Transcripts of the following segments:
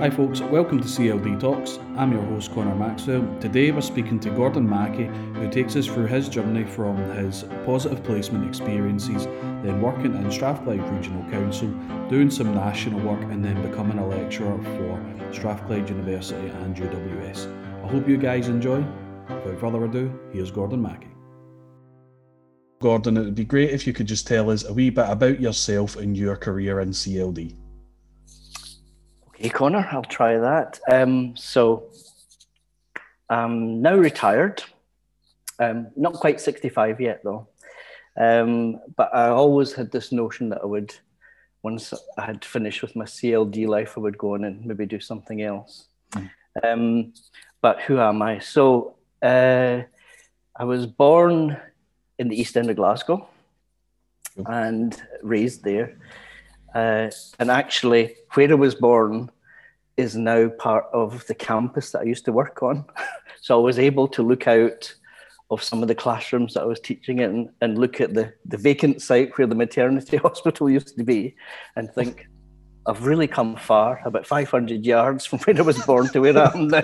Hi, folks, welcome to CLD Talks. I'm your host, Connor Maxwell. Today we're speaking to Gordon Mackey, who takes us through his journey from his positive placement experiences, then working in Strathclyde Regional Council, doing some national work, and then becoming a lecturer for Strathclyde University and UWS. I hope you guys enjoy. Without further ado, here's Gordon Mackey. Gordon, it would be great if you could just tell us a wee bit about yourself and your career in CLD. Okay, Connor, I'll try that. Um, so I'm now retired. Um, not quite 65 yet, though. Um, but I always had this notion that I would, once I had finished with my CLD life, I would go on and maybe do something else. Mm. but who am I? So uh, I was born in the East End of Glasgow and raised there. Uh, and actually, where I was born is now part of the campus that I used to work on. so I was able to look out of some of the classrooms that I was teaching in and look at the, the vacant site where the maternity hospital used to be and think, I've really come far, about 500 yards from where I was born to where I am now.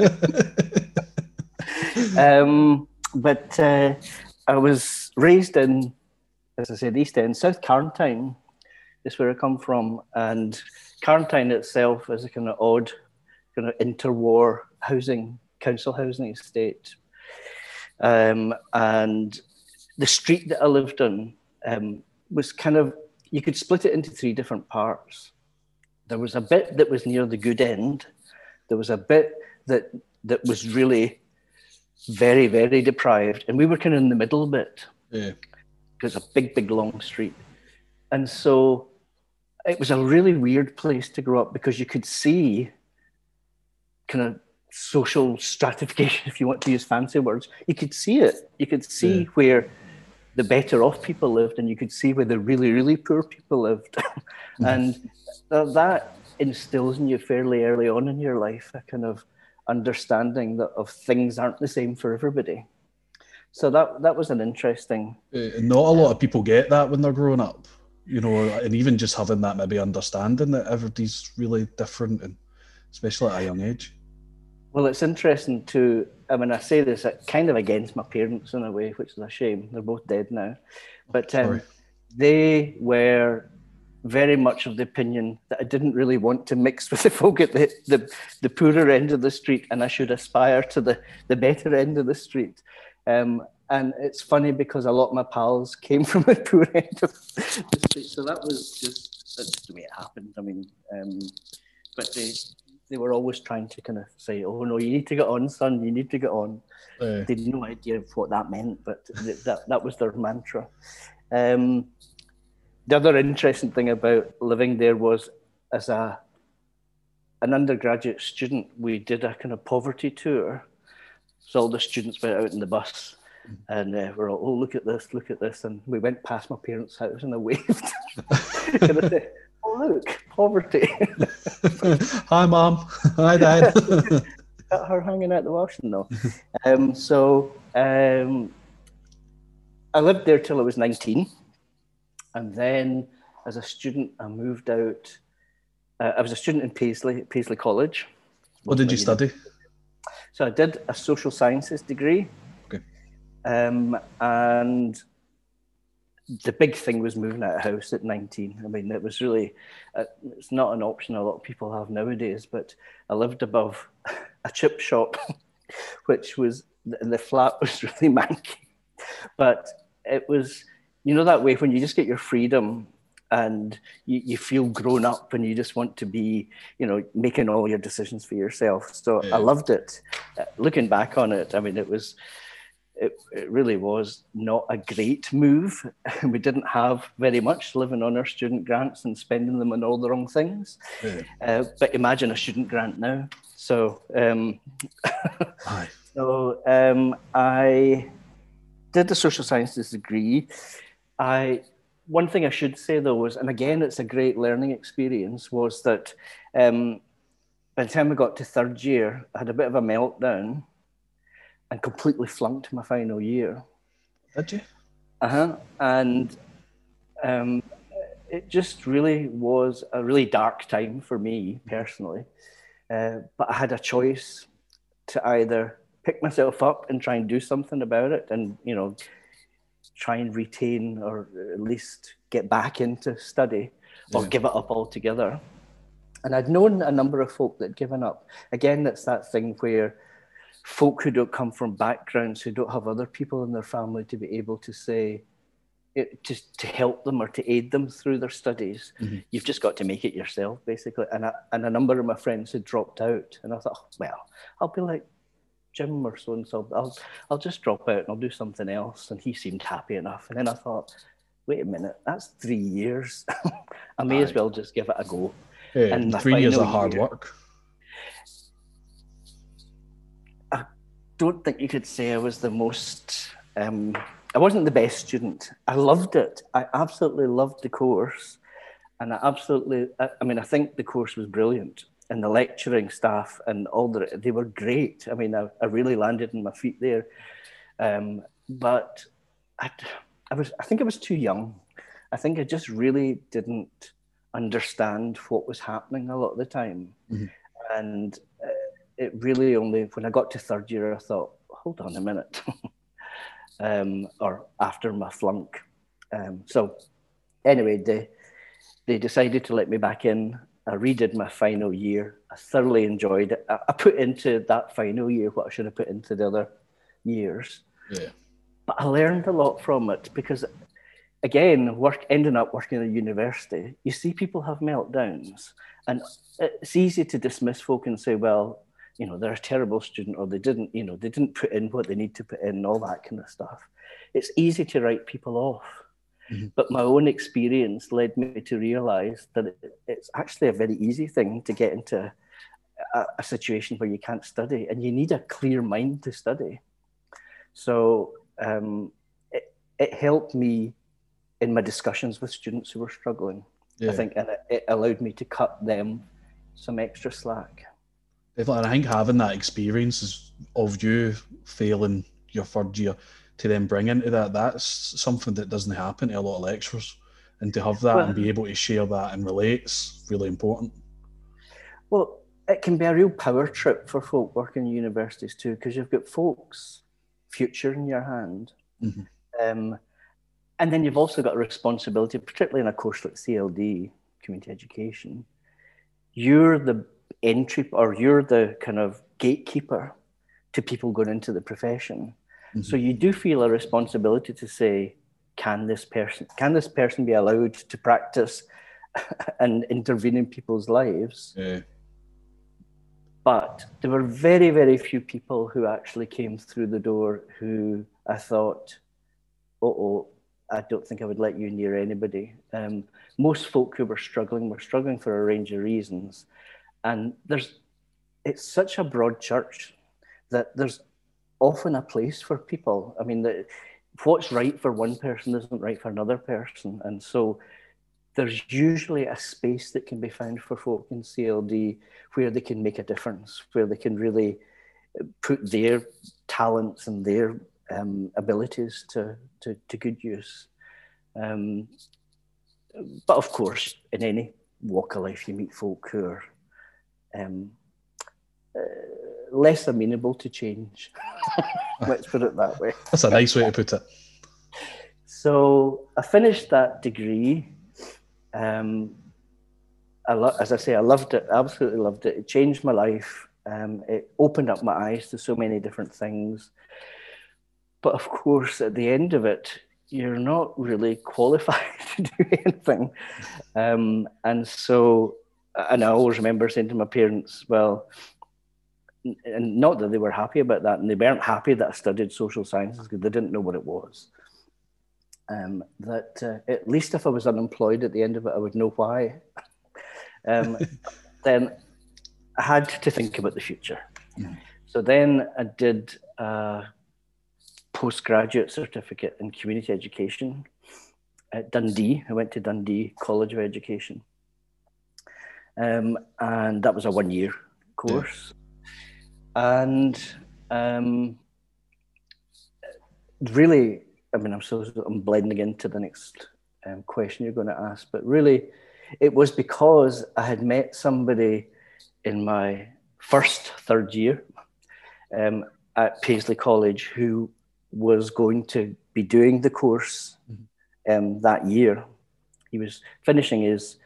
um, but uh, I was raised in, as I said, East End, South Carntyne is where I come from. And Carntyne itself is a kind of odd, kind of interwar housing, council housing estate. Um, and the street that I lived on um, was kind of, you could split it into three different parts. There was a bit that was near the good end. There was a bit that that was really very, very deprived. And we were kind of in the middle bit. Yeah. Because a big, big long street. And so it was a really weird place to grow up because you could see kind of social stratification, if you want to use fancy words. You could see it. You could see yeah. where the better off people lived, and you could see where the really, really poor people lived. And that instills in you fairly early on in your life a kind of understanding that of things aren't the same for everybody. So that that was an interesting. Uh, not a lot of people get that when they're growing up you know, and even just having that maybe understanding that everybody's really different, and especially at a young age. Well, it's interesting to. I mean, I say this kind of against my parents in a way, which is a shame. They're both dead now, but um, they were very much of the opinion that I didn't really want to mix with the folk at the, the, the poorer end of the street, and I should aspire to the, the better end of the street. Um, and it's funny because a lot of my pals came from the poor end of the street, so that was just that's just the way it happened. I mean, um, but they they were always trying to kind of say, "Oh no, you need to get on, son. You need to get on." They had no idea of what that meant, but that that was their mantra. Um, the other interesting thing about living there was, as a an undergraduate student, we did a kind of poverty tour. So all the students went out in the bus and uh, we're all, oh, look at this, look at this. And we went past my parents' house and I waved. and I said, oh, look, poverty. Hi, mom. Hi, dad. Got her hanging out the washing, though. Um, so um, I lived there till I was 19. And then as a student, I moved out. Uh, I was a student in Paisley, Paisley College. What did you study? So I did a social sciences degree um, and the big thing was moving out of house at 19. I mean, it was really, uh, it's not an option a lot of people have nowadays, but I lived above a chip shop, which was, the flat was really manky. But it was, you know, that way when you just get your freedom and you, you feel grown up and you just want to be, you know, making all your decisions for yourself. So yeah. I loved it. Uh, looking back on it, I mean, it was, it, it really was not a great move. we didn't have very much living on our student grants and spending them on all the wrong things. Yeah. Uh, but imagine a student grant now. So, um, so um, I did the social sciences degree. I one thing I should say though was, and again, it's a great learning experience, was that um, by the time I got to third year, I had a bit of a meltdown and completely flunked my final year. Did you? Uh huh. And um, it just really was a really dark time for me personally. Uh, but I had a choice to either pick myself up and try and do something about it and, you know, try and retain or at least get back into study or yeah. give it up altogether. And I'd known a number of folk that given up. Again, that's that thing where folk who don't come from backgrounds who don't have other people in their family to be able to say, it, to, to help them or to aid them through their studies. Mm-hmm. You've just got to make it yourself, basically. And, I, and a number of my friends had dropped out. And I thought, oh, well, I'll be like Jim or so and so. I'll, I'll just drop out and I'll do something else. And he seemed happy enough. And then I thought, wait a minute, that's three years. I may Aye. as well just give it a go. Yeah, and three years of hard year, work. Don't think you could say I was the most um, I wasn't the best student. I loved it. I absolutely loved the course. And I absolutely, I, mean, I think the course was brilliant. And the lecturing staff and all the, they were great. I mean, I, I really landed on my feet there. Um, but I, I was, I think I was too young. I think I just really didn't understand what was happening a lot of the time. Mm-hmm. And uh, it really only, when I got to third year, I thought, hold on a minute. um, or after my flunk. Um, so anyway, they they decided to let me back in. I redid my final year. I thoroughly enjoyed it. I, I put into that final year what I should have put into the other years. Yeah. But I learned a lot from it because again, work ending up working at a university, you see people have meltdowns. And it's easy to dismiss folk and say, well, you know they're a terrible student or they didn't you know they didn't put in what they need to put in and all that kind of stuff it's easy to write people off mm-hmm. but my own experience led me to realize that it, it's actually a very easy thing to get into a, a situation where you can't study and you need a clear mind to study so um, it, it helped me in my discussions with students who were struggling yeah. i think and it, it allowed me to cut them some extra slack I think having that experience of you failing your third year to then bring into that, that's something that doesn't happen to a lot of lecturers. And to have that well, and be able to share that and relate is really important. Well, it can be a real power trip for folk working in universities too, because you've got folks' future in your hand. Mm-hmm. Um, and then you've also got a responsibility, particularly in a course like CLD, community education. You're the entry or you're the kind of gatekeeper to people going into the profession. Mm-hmm. So you do feel a responsibility to say, can this person can this person be allowed to practice and intervene in people's lives? Yeah. But there were very, very few people who actually came through the door who I thought, oh, oh, I don't think I would let you near anybody. Um, most folk who were struggling were struggling for a range of reasons. And there's, it's such a broad church that there's often a place for people. I mean, the, what's right for one person isn't right for another person. And so there's usually a space that can be found for folk in CLD where they can make a difference, where they can really put their talents and their um, abilities to, to, to, good use. Um, but of course, in any walk of life, you meet folk who are um, uh, less amenable to change. Let's put it that way. That's a nice way to put it. So I finished that degree. Um, I lo- as I say, I loved it. Absolutely loved it. It changed my life. Um, it opened up my eyes to so many different things. But of course, at the end of it, you're not really qualified to do anything. Um, and so and I always remember saying to my parents, well, and not that they were happy about that, and they weren't happy that I studied social sciences because they didn't know what it was. Um, that uh, at least if I was unemployed at the end of it, I would know why. um, then I had to think about the future. Mm. So then I did a postgraduate certificate in community education at Dundee. I went to Dundee College of Education. Um, and that was a one year course. Yeah. And um, really, I mean, I'm so I'm blending into the next um, question you're going to ask, but really, it was because I had met somebody in my first, third year um, at Paisley College who was going to be doing the course mm-hmm. um, that year. He was finishing his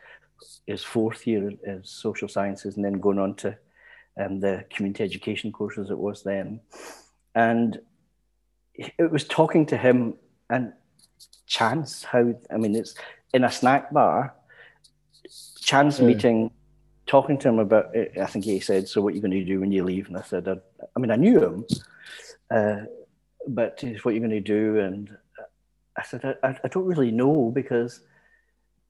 his fourth year as social sciences and then going on to um, the community education course as it was then. And it was talking to him and chance how, I mean, it's in a snack bar, chance yeah. meeting, talking to him about it. I think he said, So, what are you going to do when you leave? And I said, I, I mean, I knew him, uh, but what are you going to do? And I said, I, I don't really know because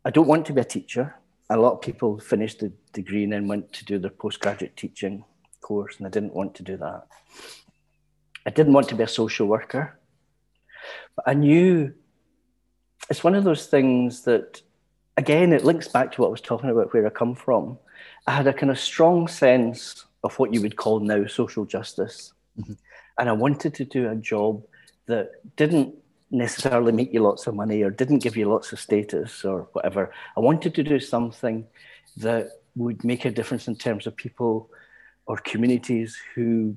I don't want to be a teacher a lot of people finished the degree and then went to do their postgraduate teaching course, and I didn't want to do that. I didn't want to be a social worker, but I knew it's one of those things that, again, it links back to what I was talking about, where I come from. I had a kind of strong sense of what you would call now social justice. Mm-hmm. And I wanted to do a job that didn't necessarily make you lots of money or didn't give you lots of status or whatever. I wanted to do something that would make a difference in terms of people or communities who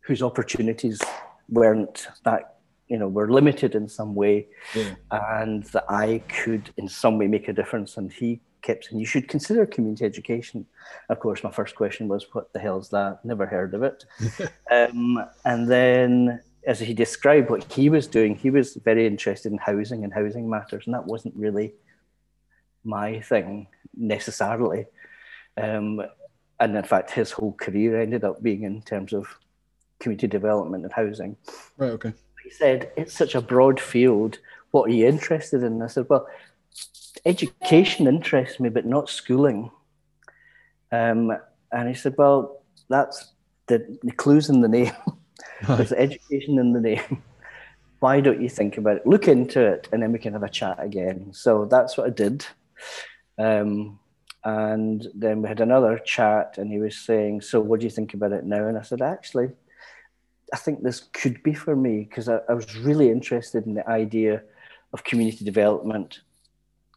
whose opportunities weren't that you know were limited in some way yeah. and that I could in some way make a difference and he kept saying you should consider community education of course my first question was what the hell's that never heard of it um, and then as he described what he was doing, he was very interested in housing and housing matters, and that wasn't really my thing necessarily. Um, and in fact, his whole career ended up being in terms of community development and housing. Right. Okay. He said it's such a broad field. What are you interested in? I said, well, education interests me, but not schooling. Um, and he said, well, that's the, the clues in the name. There's education in the name. Why don't you think about it? Look into it, and then we can have a chat again. So that's what I did. Um, and then we had another chat, and he was saying, "So, what do you think about it now?" And I said, "Actually, I think this could be for me because I, I, was really interested in the idea of community development,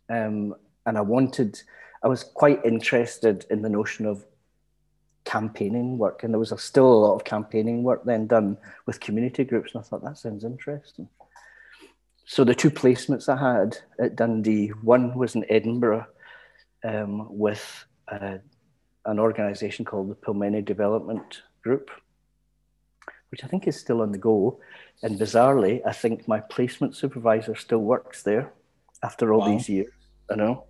um, and I wanted. I was quite interested in the notion of campaigning work, and there was a, still a lot of campaigning work then done with community groups. And I thought that sounds interesting. So the two placements I had at Dundee, one was in Edinburgh um, with uh, an organisation called the Pilmeny Development Group, which I think is still on the go. And bizarrely, I think my placement supervisor still works there after all wow. these years. I know.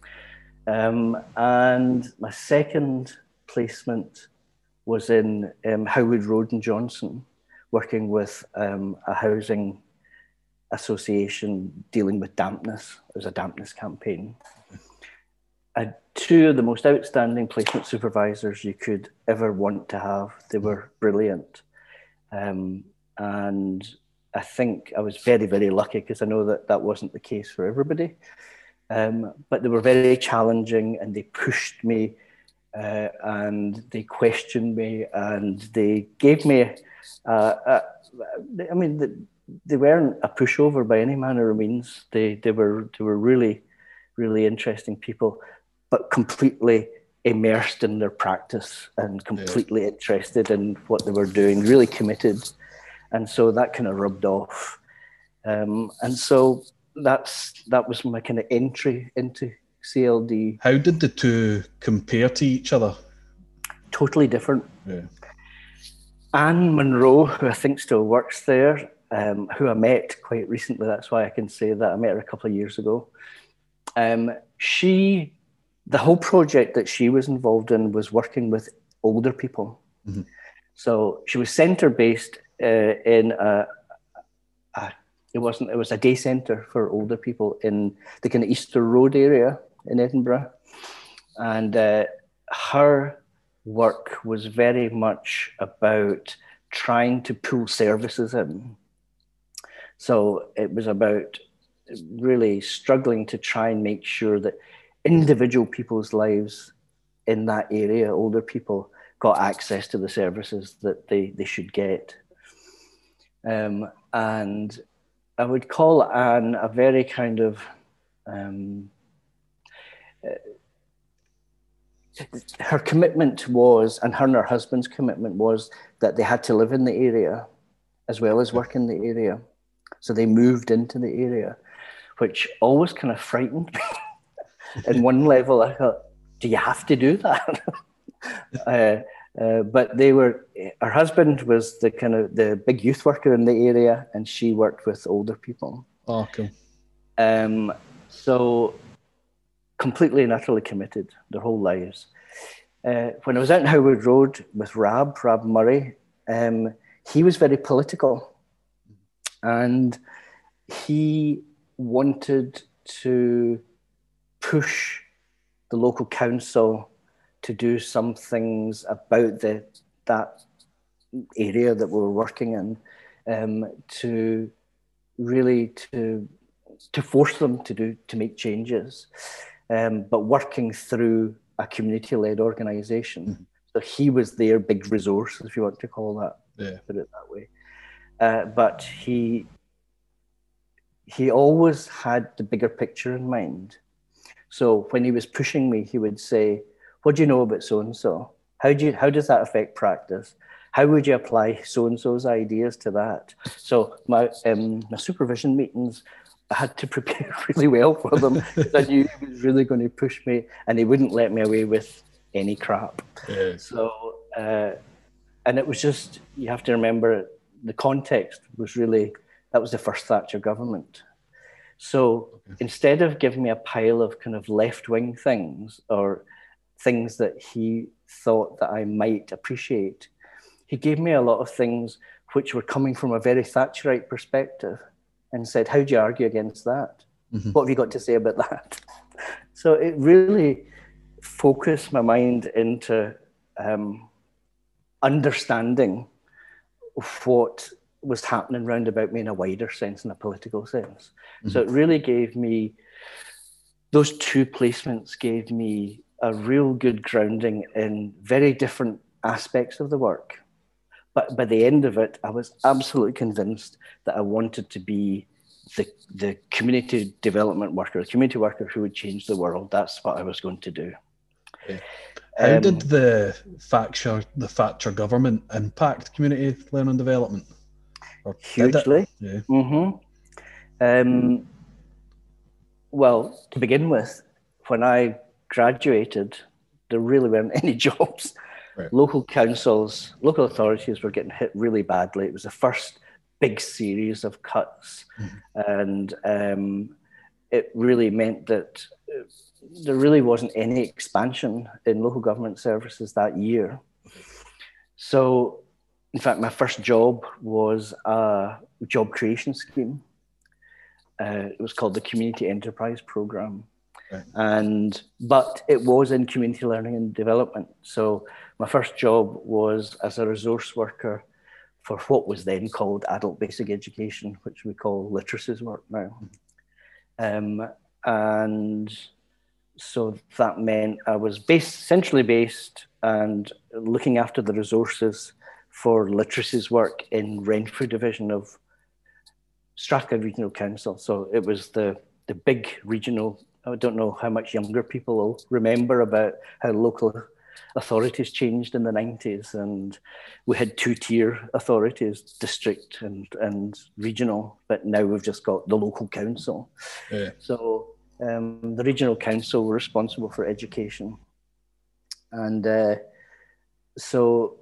Um, and my second placement was in um, Howwood Road and Johnstone, working with um, a housing association dealing with dampness. It was a dampness campaign. I two of the most outstanding placement supervisors you could ever want to have. They were brilliant. Um, and I think I was very, very lucky because I know that that wasn't the case for everybody. Um, but they were very challenging and they pushed me uh, and they questioned me and they gave me, uh, uh, I mean, the, they weren't a pushover by any manner of means. They, they, were, they were really, really interesting people, but completely immersed in their practice and completely yeah. interested in what they were doing, really committed. And so that kind of rubbed off. Um, and so that's that was my kind of entry into CLD. How did the two compare to each other? Totally different. Yeah. Anne Monroe, who I think still works there, um, who I met quite recently, that's why I can say that I met her a couple of years ago. Um, she, the whole project that she was involved in was working with older people. Mm-hmm. So she was centre based uh, in a, a, it wasn't it was a day centre for older people in the kind of Easter Road area in Edinburgh. And uh, her work was very much about trying to pull services in. So it was about really struggling to try and make sure that individual people's lives in that area, older people, got access to the services that they, they should get. Um, and I would call Anne a very kind of um, her commitment was, and her and her husband's commitment was that they had to live in the area as well as work in the area. So they moved into the area, which always kind of frightened me. in one level, I thought, do you have to do that? uh, uh, but they were, her husband was the kind of the big youth worker in the area, and she worked with older people. Oh, cool. Um, so completely and utterly committed their whole lives. Uh, when I was out in Howwood Road with Rab, Rab Murray, um, he was very political and he wanted to push the local council to do some things about the that area that we were working in um, to really to to force them to do to make changes um, but working through a community-led organization mm-hmm. so he was their big resource if you want to call that yeah. put it that way uh, but he he always had the bigger picture in mind so when he was pushing me, he would say, "What do you know about so and so? How do you, how does that affect practice? How would you apply so and so's ideas to that?" So my um, my supervision meetings, I had to prepare really well for them because I knew he was really going to push me, and he wouldn't let me away with any crap. Yeah. So, uh, and it was just you have to remember the context was really that was the first Thatcher government. So okay. instead of giving me a pile of kind of left wing things or things that he thought that I might appreciate, he gave me a lot of things which were coming from a very Thatcherite perspective and said, How do you argue against that? Mm-hmm. What have you got to say about that? So it really focused my mind into um, understanding what was happening round about me in a wider sense, in a political sense. Mm-hmm. So it really gave me, those two placements gave me a real good grounding in very different aspects of the work. But by the end of it, I was absolutely convinced that I wanted to be the, the community development worker, the community worker who would change the world. That's what I was going to do. Okay. How um, did the Thatcher, the Thatcher government impact community learning development? Hugely. Yeah. Mm-hmm. Um, well, to begin with, when I graduated, there really weren't any jobs. Right. Local councils, local authorities were getting hit really badly. It was the first big series of cuts, mm-hmm. and um, it really meant that there really wasn't any expansion in local government services that year. So in fact, my first job was a job creation scheme. Uh, it was called the Community Enterprise Program. Right. And but it was in community learning and development. So my first job was as a resource worker for what was then called adult basic education, which we call literacies work now. Um, and so that meant I was based centrally based and looking after the resources for literacies work in Renfrew division of Strathclyde Regional Council. So it was the, the big regional, I don't know how much younger people will remember about how local authorities changed in the 90s and we had two tier authorities district and and regional but now we've just got the local council yeah. so um, the regional council were responsible for education and uh, so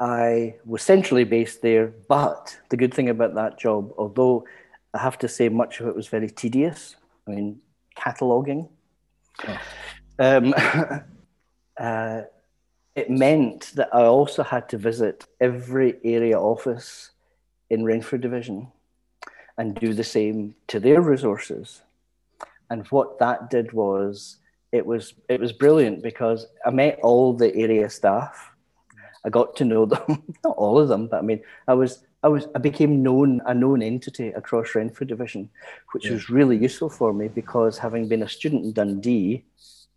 I was centrally based there, but the good thing about that job, although I have to say much of it was very tedious, I mean, cataloguing, oh. um, uh, it meant that I also had to visit every area office in Renfrew Division and do the same to their resources. And what that did was it was it was brilliant because I met all the area staff I got to know them, not all of them, but I mean, I was, I was, I became known a known entity across Renfrew Division, which yeah. was really useful for me because having been a student in Dundee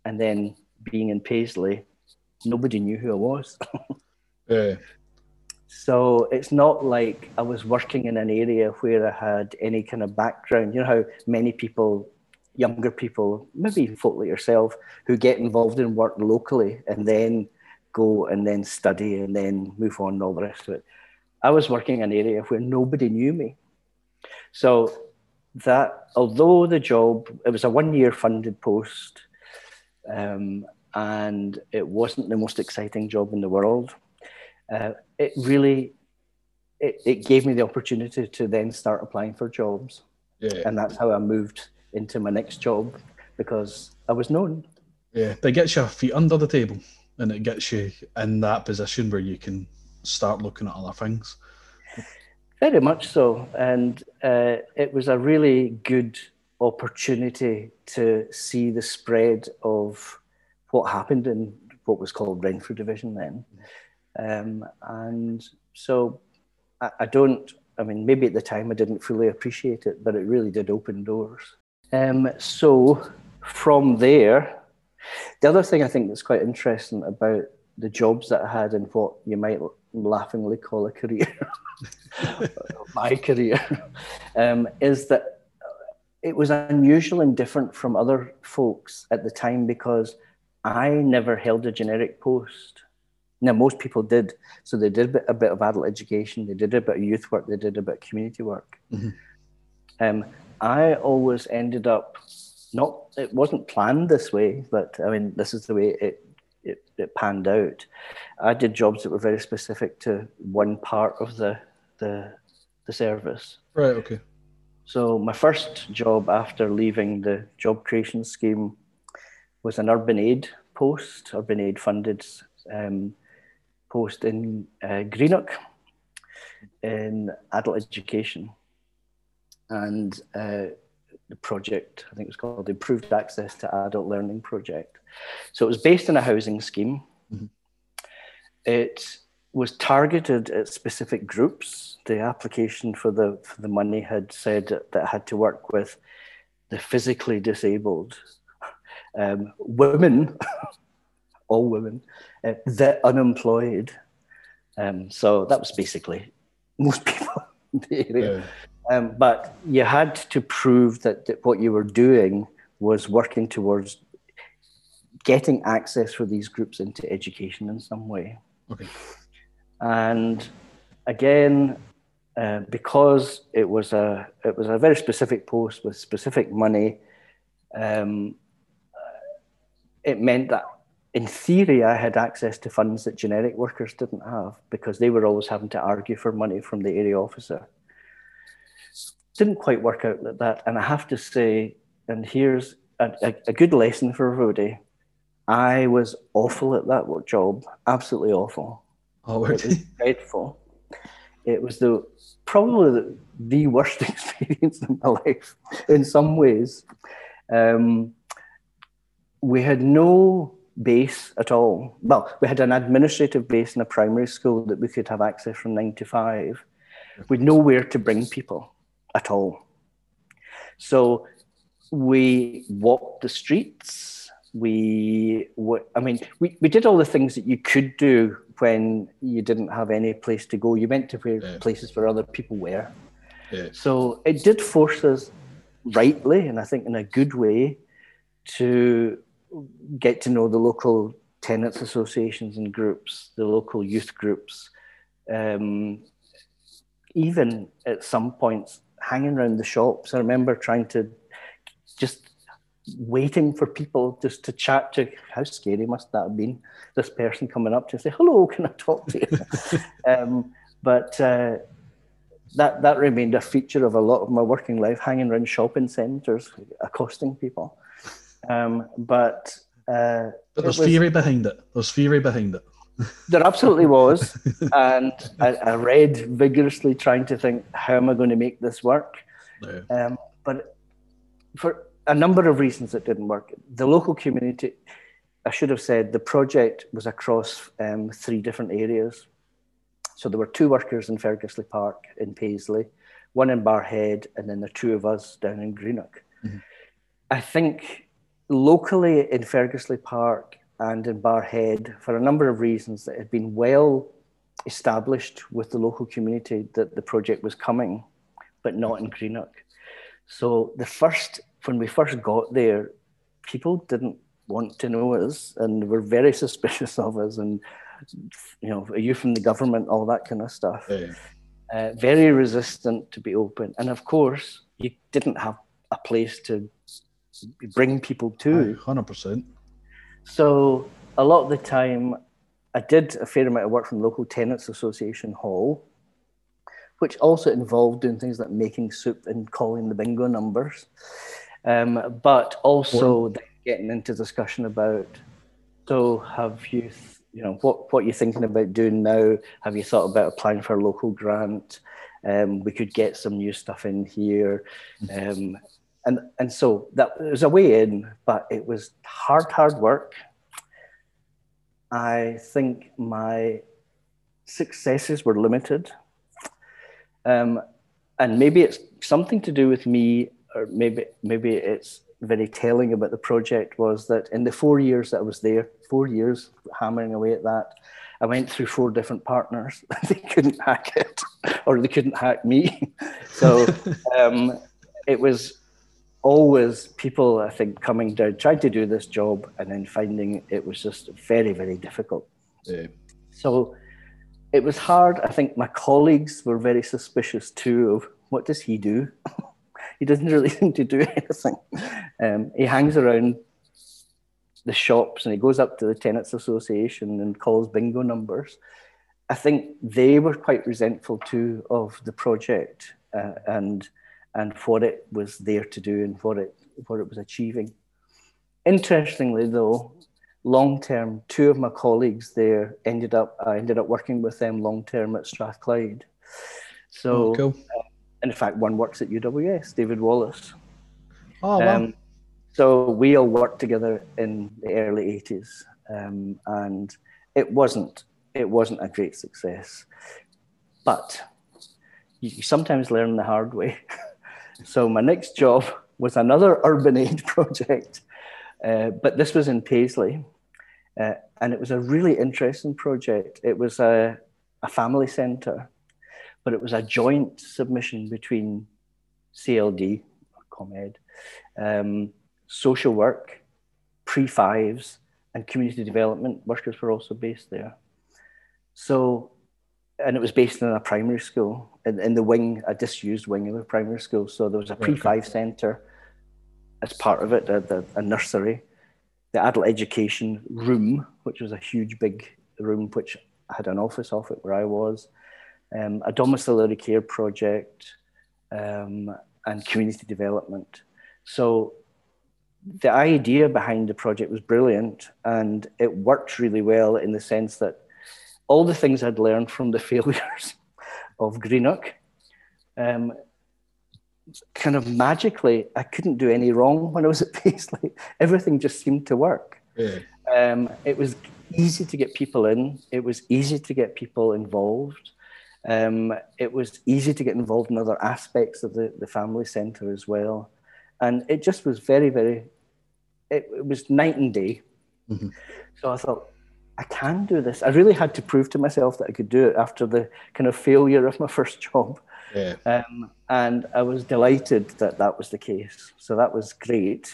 and then being in Paisley, nobody knew who I was. yeah. So it's not like I was working in an area where I had any kind of background. You know how many people younger people, maybe folk like yourself, who get involved in work locally and then go and then study and then move on and all the rest of it. I was working in an area where nobody knew me. So that although the job, it was a one year funded post, um, and it wasn't the most exciting job in the world, uh, it really it, it gave me the opportunity to then start applying for jobs. Yeah. And that's how I moved into my next job because I was known. Yeah, but it gets your feet under the table and it gets you in that position where you can start looking at other things. Very much so. And uh, it was a really good opportunity to see the spread of what happened in what was called Renfrew Division then. Um, and so I, I, don't, I mean, maybe at the time I didn't fully appreciate it, but it really did open doors. Um, so from there, the other thing I think that's quite interesting about the jobs that I had and what you might laughingly call a career, my career, um, is that it was unusual and different from other folks at the time because I never held a generic post. Now, most people did. So they did a bit, a bit of adult education, they did a bit of youth work, they did a bit of community work. Mm-hmm. Um, I always ended up not, it wasn't planned this way, but I mean, this is the way it, it, it panned out. I did jobs that were very specific to one part of the, the, the service. Right, okay. So my first job after leaving the job creation scheme was an urban aid post, urban aid funded um, post in uh, Greenock in adult education. And uh, the project, I think it was called Improved Access to Adult Learning Project. So it was based on a housing scheme. Mm-hmm. It was targeted at specific groups. The application for the for the money had said that, that it had to work with the physically disabled, um, women, all women, uh, the unemployed. Um, so that was basically most people in the area. Yeah. Um, but you had to prove that, that what you were doing was working towards getting access for these groups into education in some way. Okay. And again, uh, because it was a it was a very specific post with specific money, um, it meant that in theory, I had access to funds that generic workers didn't have because they were always having to argue for money from the area officer. Didn't quite work out like that. And I have to say, and here's a, a, a good lesson for everybody I was awful at that job, absolutely awful. Oh, it was dreadful. It was the probably the, the worst experience in my life in some ways. Um, we had no base at all. Well, we had an administrative base in a primary school that we could have access from nine to five. With nowhere to bring people at all. So we walked the streets. We, I mean, we, we did all the things that you could do when you didn't have any place to go. You went to where, yeah. places where other people were. Yeah. So it did force us rightly, and I think in a good way, to get to know the local tenants associations and groups, the local youth groups, um, even at some points hanging around the shops. I remember trying to just waiting for people just to chat to how scary must that have been this person coming up to say hello can i talk to you um, but uh, that that remained a feature of a lot of my working life hanging around shopping centres accosting people um, but uh, but there's was, theory behind it. There's theory behind it. there absolutely was, and I, I, read vigorously trying to think how am I going to make this work. Um, but for a number of reasons, it didn't work. The local community, I should have said, the project was across um, three different areas. So there were two workers in Ferguslie Park in Paisley, one in Barrhead, and then the two of us down in Greenock. Mm-hmm. I think locally in Ferguslie Park and in Barrhead, for a number of reasons that had been well established with the local community that the project was coming, but not in Greenock. So the first when we first got there, people didn't want to know us and were very suspicious of us and you know, are you from the government, all that kind of stuff. Yeah. Uh, very resistant to be open. And of course, you didn't have a place to bring people to. 100%. So a lot of the time, I did a fair amount of work from local tenants association hall, which also involved doing things like making soup and calling the bingo numbers, um, but also getting into discussion about. So have you, you know, what what you're thinking about doing now? Have you thought about applying for a local grant? Um, we could get some new stuff in here. Um, and and so that was a way in, but it was hard, hard work. I think my successes were limited, um, and maybe it's something to do with me, or maybe maybe it's very telling about the project was that in the four years that I was there, four years hammering away at that, I went through four different partners. they couldn't hack it, or they couldn't hack me. So um, it was always people, I think, coming down, trying to do this job and then finding it was just very, very difficult. Yeah. So it was hard. I think my colleagues were very suspicious too of what does he do? he doesn't really seem to do anything. Um, he hangs around the shops and he goes up to the tenants association and calls bingo numbers. I think they were quite resentful too of the project uh, and and what it was there to do and what it what it was achieving. Interestingly, though, long term, two of my colleagues there ended up I ended up working with them long term at Strathclyde. So, oh, cool. uh, in fact, one works at UWS, David Wallace. Oh, wow. Um, so we all worked together in the early 80s, um, and it wasn't it wasn't a great success, but you sometimes learn the hard way. So my next job was another urban aid project, uh, but this was in Paisley. Uh, and it was a really interesting project. It was a, a family centre, but it was a joint submission between CLD, ComEd, um, social work, pre fives, and community development workers were also based there. So and it was based in a primary school in, in the wing, a disused wing of a primary school. So there was a pre five centre as part of it, a, a nursery, the adult education room, which was a huge big room, which had an office off it where I was, um, a domiciliary care project, um, and community development. So the idea behind the project was brilliant and it worked really well in the sense that all the things I'd learned from the failures of Greenock, um, kind of magically, I couldn't do any wrong when I was at Paisley. Everything just seemed to work. Yeah. Um, it was easy to get people in. It was easy to get people involved. Um, it was easy to get involved in other aspects of the, the family centre as well. And it just was very, very, it, it was night and day. Mm-hmm. So I thought, I can do this. I really had to prove to myself that I could do it after the kind of failure of my first job. Yeah. Um, and I was delighted that that was the case. So that was great.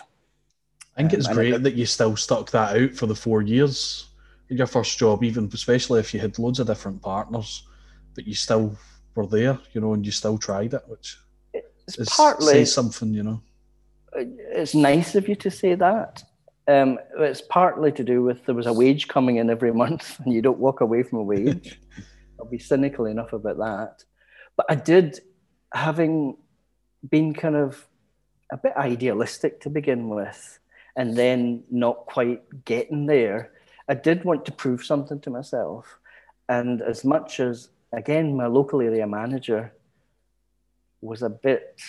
I think it's um, great that you still stuck that out for the four years in your first job, even especially if you had loads of different partners, but you still were there, you know, and you still tried it, which it's is, partly says something, you know. It's nice of you to say that. Um, it's partly to do with there was a wage coming in every month, and you don't walk away from a wage. I'll be cynical enough about that. But I did, having been kind of a bit idealistic to begin with, and then not quite getting there, I did want to prove something to myself. And as much as, again, my local area manager was a bit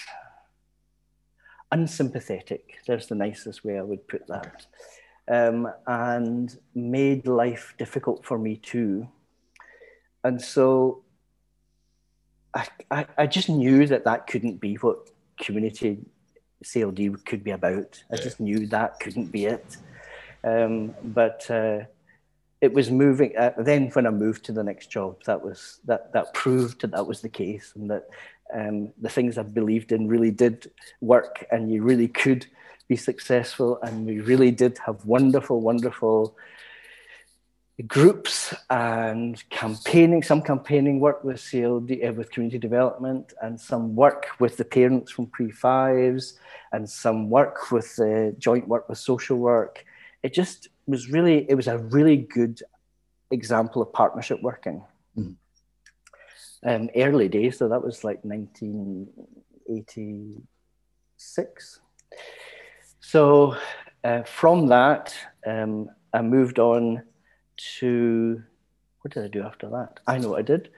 unsympathetic. There's the nicest way I would put that. Um, and made life difficult for me too. And so I, I, I, just knew that that couldn't be what community CLD could be about. I just knew that couldn't be it. Um, but uh, it was moving. Uh, then when I moved to the next job, that was that that proved that that was the case, and that um, the things I believed in really did work, and you really could be successful. And we really did have wonderful, wonderful groups and campaigning, some campaigning work with CLD, uh, with community development, and some work with the parents from pre fives, and some work with the uh, joint work with social work. It just was really, it was a really good example of partnership working. Um, early days, so that was like 1986. So uh, from that, um, I moved on to what did I do after that? I know what I did.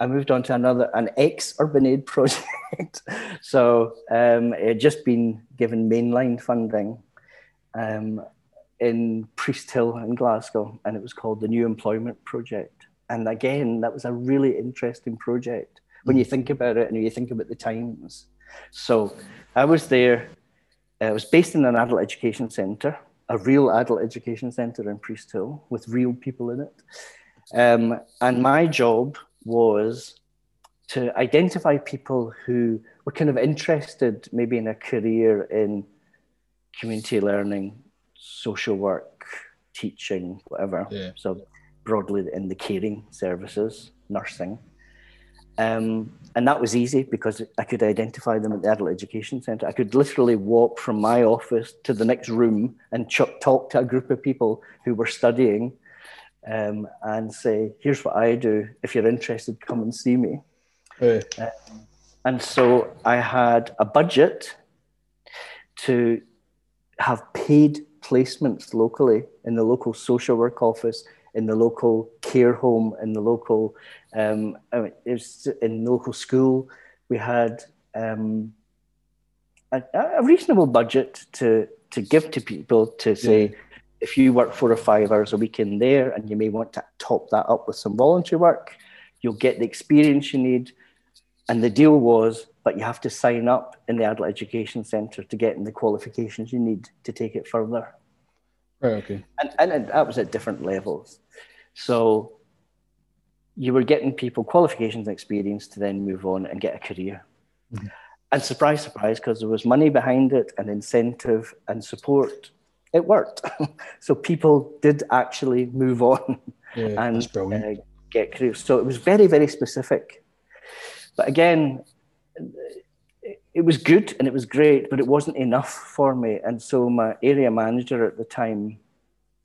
I moved on to another an ex Urban Aid project. so um, it had just been given mainline funding um, in Priesthill in Glasgow, and it was called the New Employment Project. And again, that was a really interesting project when you think about it and you think about the times. So I was there. I was based in an adult education centre a real adult education centre in Priesthill with real people in it. Um, and my job was to identify people who were kind of interested maybe in a career in community learning, social work, teaching, whatever. Yeah. So broadly in the caring services, nursing. Um, and that was easy because I could identify them at the adult education centre. I could literally walk from my office to the next room and ch- talk to a group of people who were studying um, and say, here's what I do. If you're interested, come and see me. Hey. Um, and so I had a budget to have paid placements locally in the local social work office in the local care home, in the local, um, I mean, it was in local school. We had um, a, a, reasonable budget to to give to people to say, yeah. if you work four or five hours a week in there, and you may want to top that up with some voluntary work, you'll get the experience you need. And the deal was, but you have to sign up in the adult education centre to get in the qualifications you need to take it further. Right. Okay. And, and, and that was at different levels. So you were getting people qualifications and experience to then move on and get a career. Mm-hmm. And surprise, surprise, because there was money behind it and incentive and support, it worked. so people did actually move on yeah, and uh, get careers. So it was very, very specific. But again, it was good and it was great, but it wasn't enough for me. And so my area manager at the time,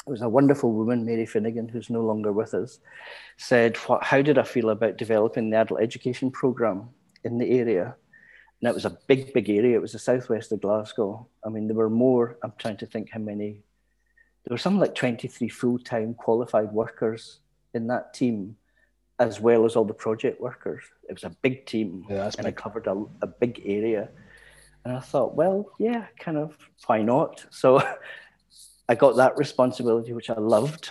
it was a wonderful woman, Mary Finnegan, who's no longer with us, said, what, How did I feel about developing the adult education programme in the area? And it was a big, big area. It was the southwest of Glasgow. I mean, there were more, I'm trying to think how many, there were something like 23 full time qualified workers in that team as well as all the project workers. It was a big team yeah, and big. it covered a, a big area. And I thought, well, yeah, kind of, why not? So I got that responsibility, which I loved.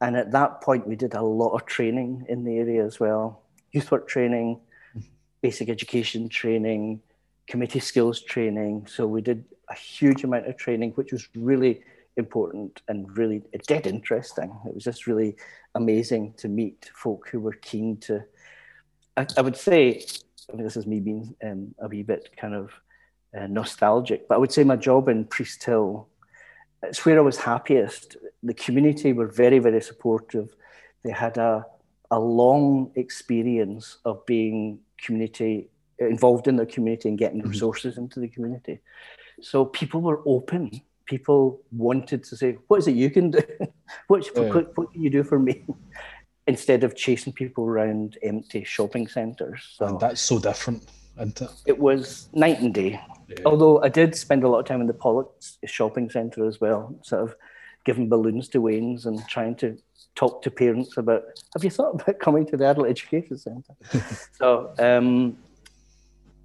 And at that point, we did a lot of training in the area as well youth work training, basic education training, committee skills training. So we did a huge amount of training, which was really important and really dead interesting. It was just really amazing to meet folk who were keen to. I, I would say, I mean, this is me being um, a wee bit kind of uh, nostalgic, but I would say my job in Priesthill, it's where I was happiest. The community were very, very supportive. They had a, a long experience of being community involved in their community and getting mm-hmm. resources into the community. So people were open people wanted to say, "What is it you can do? what, yeah. what, what, can you do for me?" Instead of chasing people around empty shopping centres. So and that's so different, isn't it? It was night and day. Yeah. Although I did spend a lot of time in the Pollok shopping centre as well, sort of giving balloons to weans and trying to talk to parents about, have you thought about coming to the adult education centre? so, um,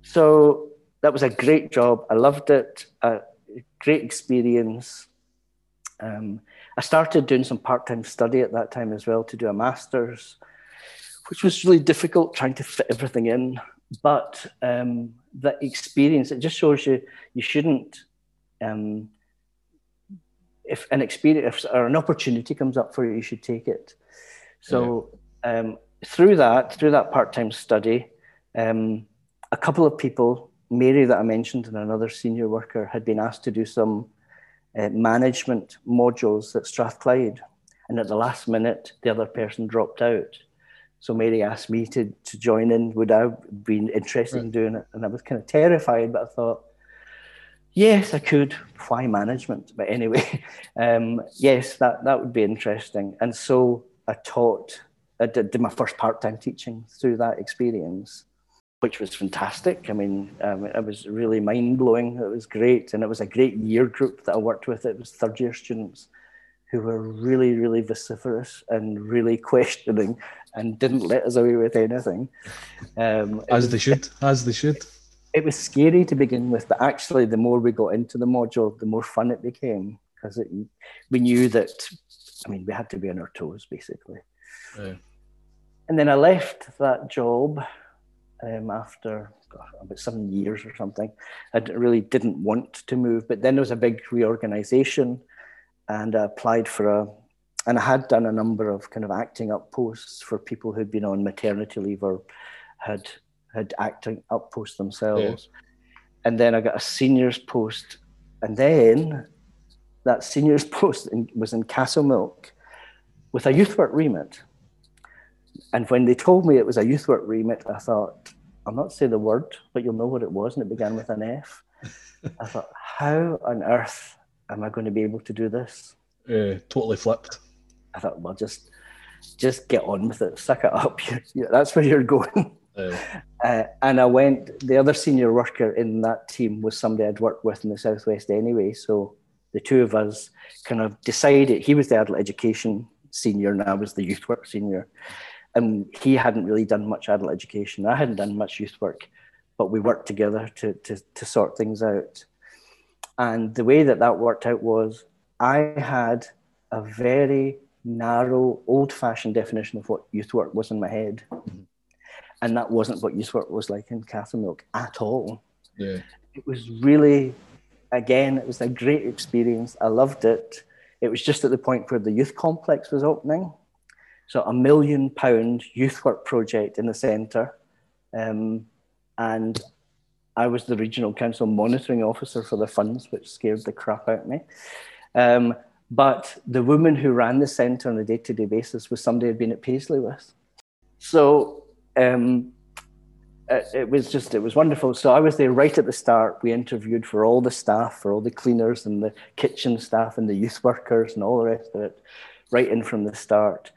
so that was a great job. I loved it. I, great experience. Um, I started doing some part time study at that time as well to do a master's, which was really difficult trying to fit everything in. But um, that experience, it just shows you you shouldn't, um, if an experience or an opportunity comes up for you, you should take it. So yeah. Um, through that, through that part time study, um, a couple of people, Mary that I mentioned and another senior worker, had been asked to do some uh, management modules at Strathclyde. And at the last minute, the other person dropped out. So Mary asked me to, to join in. Would I have been interested right. in doing it? And I was kind of terrified, but I thought, yes, I could. Why management? But anyway, um, yes, that, that would be interesting. And so I taught, I did, did my first part time teaching through that experience which was fantastic. I mean, um, it was really mind blowing. It was great. And it was a great year group that I worked with. It was third year students who were really, really vociferous and really questioning and didn't let us away with anything. Um, as was, they should, as they should. It was scary to begin with, but actually, the more we got into the module, the more fun it became because we knew that, I mean, we had to be on our toes basically. Yeah. And then I left that job um, after about seven years or something. I really didn't want to move, but then there was a big reorganization, and I applied for a. And I had done a number of kind of acting up posts for people who'd been on maternity leave or had had acting up posts themselves. And then I got a seniors post, and then that seniors post in, was in Castlemilk with a youth work remit. And when they told me it was a youth work remit, I thought, I'll not say the word, but you'll know what it was, and it began with an F. I thought, how on earth am I going to be able to do this? Uh, totally flipped. I thought, well, just just get on with it, suck it up. that's where you're going. Uh, uh, and I went. The other senior worker in that team was somebody I'd worked with in the southwest anyway. So the two of us kind of decided. He was the adult education senior, and I was the youth work senior and he hadn't really done much adult education. I hadn't done much youth work, but we worked together to, to, to sort things out. And the way that that worked out was I had a very narrow, old fashioned definition of what youth work was in my head. Mm-hmm. And that wasn't what youth work was like in Castlemilk at all. Yeah. It was really, again, it was a great experience. I loved it. It was just at the point where the youth complex was opening so a million pound youth work project in the centre. Um, and I was the regional council monitoring officer for the funds, which scared the crap out of me. Um, but the woman who ran the centre on a day to day basis was somebody I'd been at Paisley with. So um, it, it, was just, it was wonderful. So I was there right at the start. We interviewed for all the staff, for all the cleaners and the kitchen staff and the youth workers and all the rest of it, right in from the start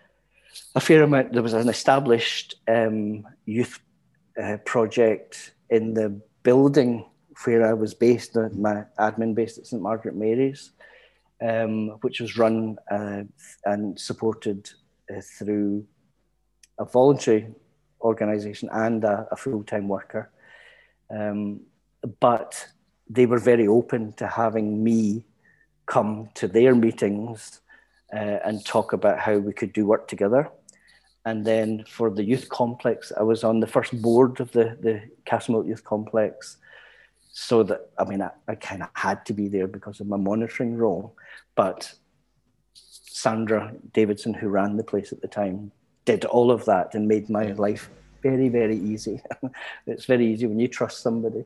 a fair amount. There was an established um, youth uh, project in the building where I was based, my admin based at St Margaret Mary's, um, which was run uh, and supported uh, through a voluntary organisation and a, a full time worker. Um, but they were very open to having me come to their meetings uh, and talk about how we could do work together. And then for the youth complex, I was on the first board of the, the Castlemilk Youth Complex. So that, I mean, I, I kind of had to be there because of my monitoring role. But Sandra Davidson, who ran the place at the time, did all of that and made my life very, very easy. it's very easy when you trust somebody.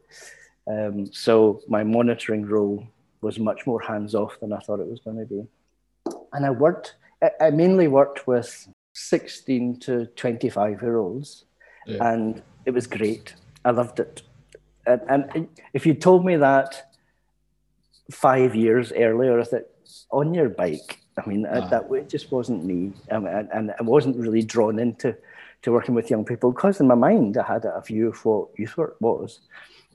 Um, so my monitoring role was much more hands off than I thought it was going to be and I worked. I mainly worked with 16 to 25 year olds, yeah. and it was great. I loved it. And, and if you told me that five years earlier, I thought on your bike. I mean, ah. that it just wasn't me, and, and I wasn't really drawn into to working with young people because in my mind I had a view of what youth work was,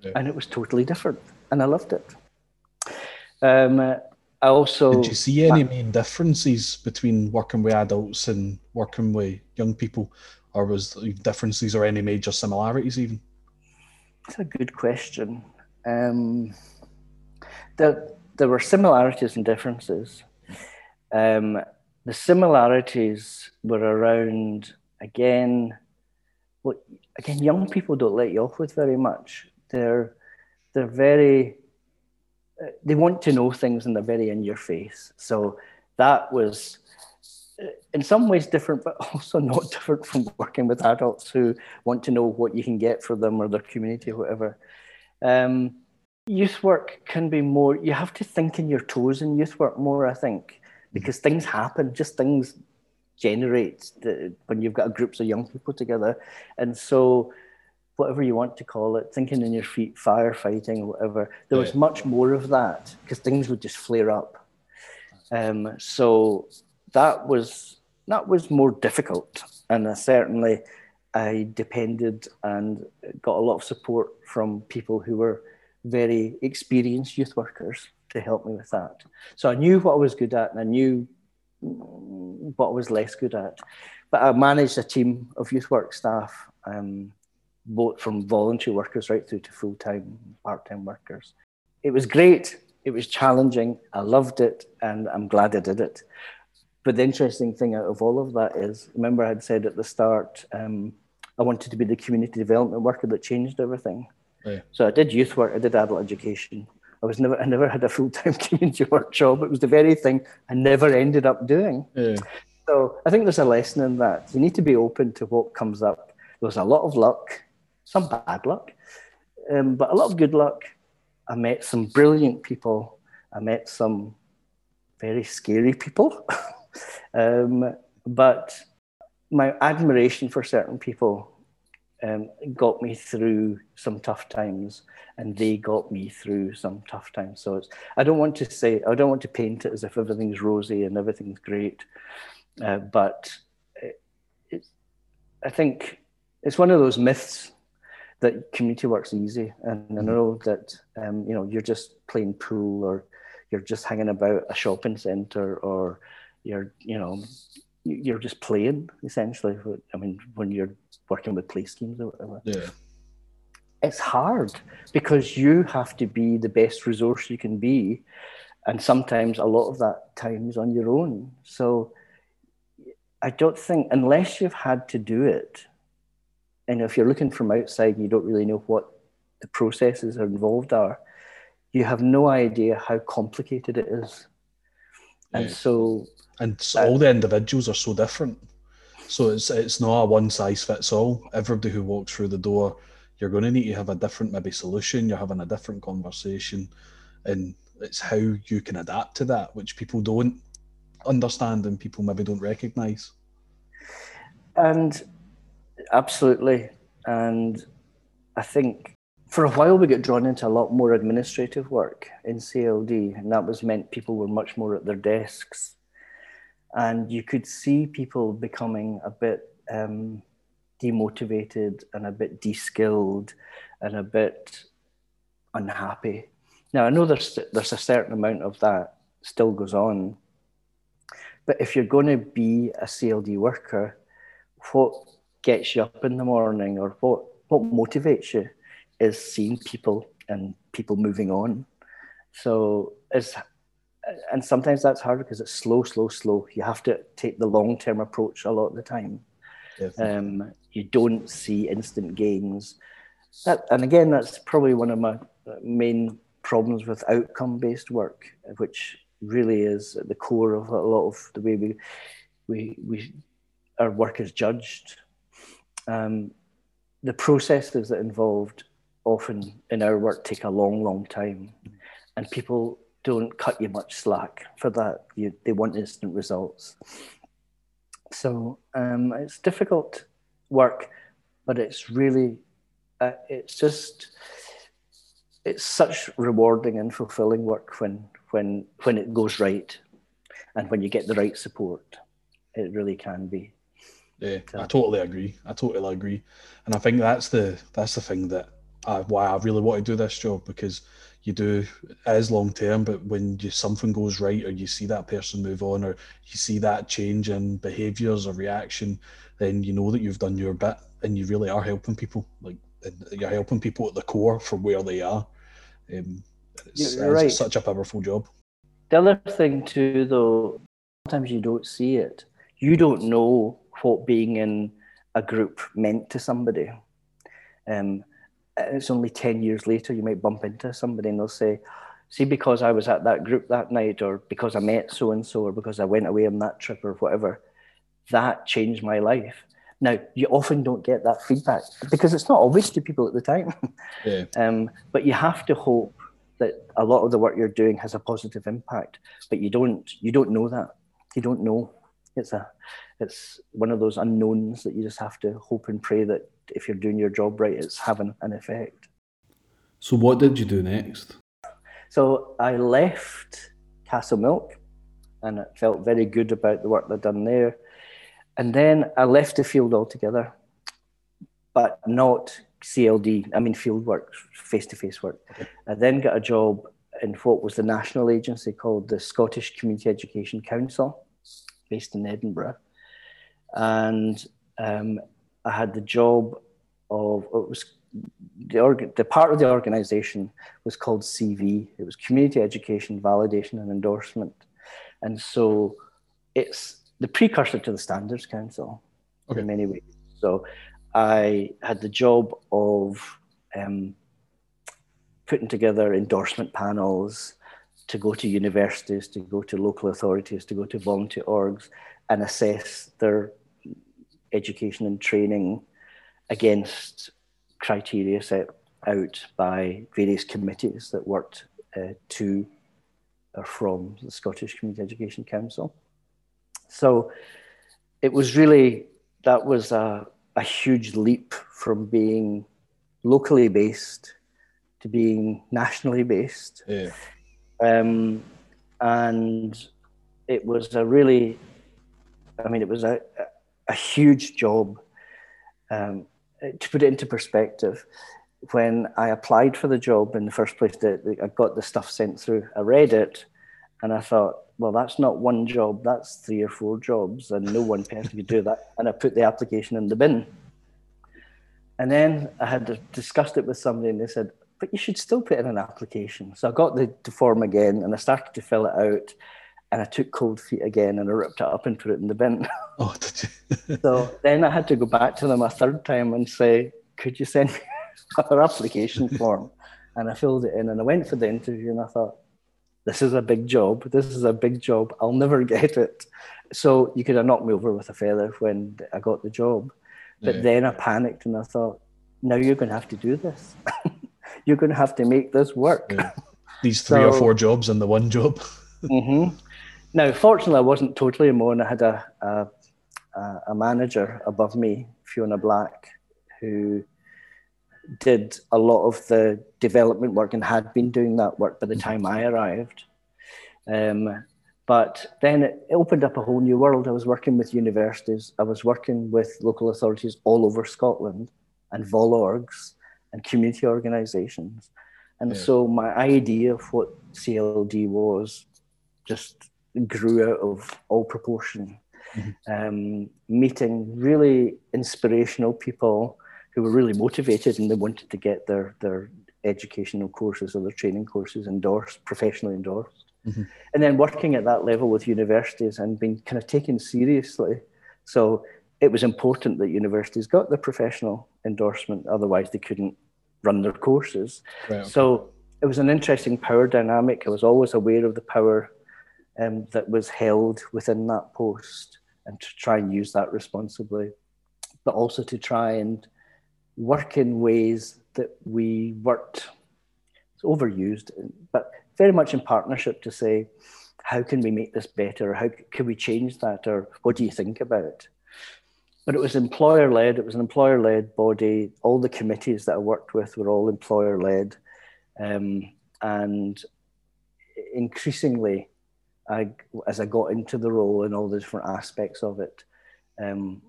yeah. and it was totally different, and I loved it. Um, I also did you see any main differences between working with adults and working with young people, or was there differences or any major similarities even? That's a good question. Um, there, there were similarities and differences. Um, the similarities were around again. What again? Young people don't let you off with very much. They're they're very they want to know things and they're very in your face. So that was in some ways different, but also not different from working with adults who want to know what you can get for them or their community or whatever. Um, youth work can be more, you have to think in your toes in youth work more, I think, because things happen, just things generate the, when you've got groups of young people together. And so, whatever you want to call it, thinking in your feet, firefighting, whatever, there was much more of that because things would just flare up. Um, so that was that was more difficult, and uh, certainly I depended and got a lot of support from people who were very experienced youth workers to help me with that. So I knew what I was good at, and I knew what I was less good at. But I managed a team of youth work staff, um, both from voluntary workers right through to full time, part time workers. It was great. It was challenging. I loved it, and I'm glad I did it. But the interesting thing out of all of that is, remember I had said at the start, um, I wanted to be the community development worker that changed everything. So I did youth work, I did adult education. I was never, I never had a full time community work job. It was the very thing I never ended up doing. Yeah. So I think there's a lesson in that. You need to be open to what comes up. There was a lot of luck, some bad luck, um, but a lot of good luck. I met some brilliant people. I met some very scary people. Um, but my admiration for certain people um, got me through some tough times, and they got me through some tough times. So it's, I don't want to say, I don't want to paint it as if everything's rosy and everything's great, uh, but it, it, I think it's one of those myths that community work's easy, and I know that um, you know you're just playing pool or you're just hanging about a shopping centre or you're you know you're just playing essentially. I mean, when you're working with play schemes or whatever. Yeah. It's hard because you have to be the best resource you can be. And sometimes a lot of that time is on your own. So I don't think, unless you've had to do it, and if you're looking from outside and you don't really know what the processes are involved are, you have no idea how complicated it is. And so and all the individuals are so different. So it's it's not a one size fits all. Everybody who walks through the door, you're going to need to have a different maybe solution. You're having a different conversation, and it's how you can adapt to that, which people don't understand and people maybe don't recognise. And absolutely, and I think for a while we got drawn into a lot more administrative work in CLD, and that was meant people were much more at their desks and you could see people becoming a bit um, demotivated and a bit de-skilled and a bit unhappy. Now I know there's there's a certain amount of that still goes on, but if you're going to be a CLD worker, what gets you up in the morning or what what motivates you is seeing people and people moving on. So it's and sometimes that's hard because it's slow, slow, slow. You have to take the long term approach a lot of the time. Um, you don't see instant gains. That, and again, that's probably one of my main problems with outcome based work, which really is at the core of a lot of the way we, we, we our work is judged. Um, the processes that involved often in our work take a long, long time, and people don't cut you much slack for that. You, they want instant results. So um, it's difficult work, but it's really, uh, it's just, it's such rewarding and fulfilling work when when when it goes right, and when you get the right support. It really can be. Yeah, so. I totally agree. I totally agree, and I think that's the that's the thing that I, why I really want to do this job because you do as long term, but when you, something goes right or you see that person move on or you see that change in behaviours or reaction, then you know that you've done your bit and you really are helping people. Like you're helping people at the core from where they are. Um, it's, you're right. such a powerful job. The other thing too, though, sometimes you don't see it. You don't know what being in a group meant to somebody. Um, it's only 10 years later you might bump into somebody and they'll say see, because I was at that group that night, or because I met so and so, or because I went away on that trip, or whatever, that changed my life. Now, you often don't get that feedback because it's not obvious to people at the time. Yeah. um, but you have to hope that a lot of the work you're doing has a positive impact. But you don't. You don't know that. You don't know. It's a. It's one of those unknowns that you just have to hope and pray that if you're doing your job right, it's having an effect. So, what did you do next? So, I left Castlemilk and it felt very good about the work I'd done there. And then I left the field altogether, but not CLD, I mean field work, face to face work. Okay. I then got a job in what was the national agency called the Scottish Community Education Council, based in Edinburgh. And um, I had the job of, it was the, org, the part of the organization was called CV. It was Community Education Validation and Endorsement. And so it's the precursor to the Standards Council okay. in many ways. So I had the job of um, putting together endorsement panels to go to universities, to go to local authorities, to go to volunteer orgs and assess their education and training against criteria set out by various committees that worked uh, to or from the Scottish Community Education Council. So it was really, that was a, a huge leap from being locally based to being nationally based. Yeah. Um, and it was a really, I mean, it was a, a huge job. Um, to put it into perspective, when I applied for the job in the first place, that I got the stuff sent through, I read it, and I thought, well, that's not one job, that's three or four jobs, and no one person could do that. And I put the application in the bin. And then I had discussed it with somebody, and they said, but you should still put in an application. So I got the, the form again, and I started to fill it out, and I took cold feet again, and I ripped it up and put it in the bin. Oh, did you? so then I had to go back to them a third time and say, could you send me another application form? And I filled it in, and I went for the interview, and I thought, this is a big job. This is a big job. I'll never get it. So you could have knocked me over with a feather when I got the job. But yeah. then I panicked and I thought, now you're going to have to do this. You're going to have to make this work. Yeah. These three so, or four jobs and the one job. mm-hmm. Now, fortunately, I wasn't totally alone. I had a, a, a manager above me, Fiona Black, who did a lot of the development work and had been doing that work by the time I arrived. Um, but then it opened up a whole new world. I was working with universities, I was working with local authorities all over Scotland and volorgs and community organisations. And yeah. so my idea of what CLD was just grew out of all proportion. Mm-hmm. Um, meeting really inspirational people who were really motivated and they wanted to get their their educational courses or their training courses endorsed, professionally endorsed. Mm-hmm. And then working at that level with universities and being kind of taken seriously. So it was important that universities got the professional endorsement, otherwise they couldn't run their courses. Right. So it was an interesting power dynamic. I was always aware of the power um, that was held within that post and to try and use that responsibly, but also to try and work in ways that we worked, it's overused, but very much in partnership to say, how can we make this better? How can we change that? Or what do you think about it? But it was employer led, it was an employer led body. All the committees that I worked with were all employer led. Um, and increasingly, I, as I got into the role and all the different aspects of it, um,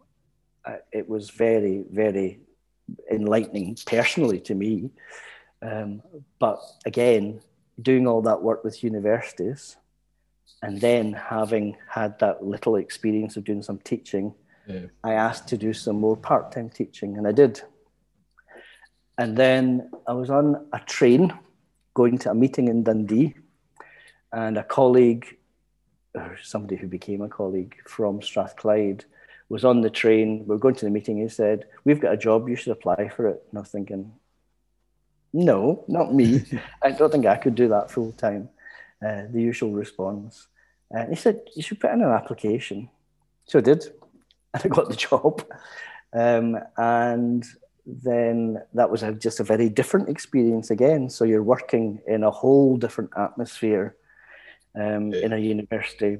I, it was very, very enlightening personally to me. Um, but again, doing all that work with universities and then having had that little experience of doing some teaching, yeah. I asked to do some more part time teaching, and I did. And then I was on a train going to a meeting in Dundee, and a colleague, or somebody who became a colleague from Strathclyde, was on the train. We are going to the meeting. He said, "We've got a job. You should apply for it." And I was thinking, No, not me. I don't think I could do that full time. Uh, the usual response. And he said, You should put in an application. So I did, and I got the job. Um, and then that was a, just a very different experience again. So you're working in a whole different atmosphere um, yeah. in a university,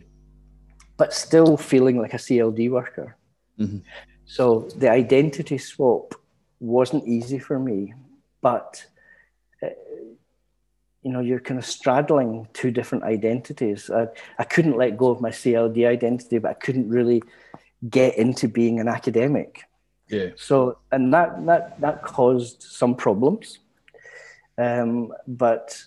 but still feeling like a CLD worker. Mm-hmm. So the identity swap wasn't easy for me, but uh, you know, you're kind of straddling two different identities. I, I couldn't let go of my CLD identity, but I couldn't really get into being an academic. Yeah. So, and that that that caused some problems. Um, but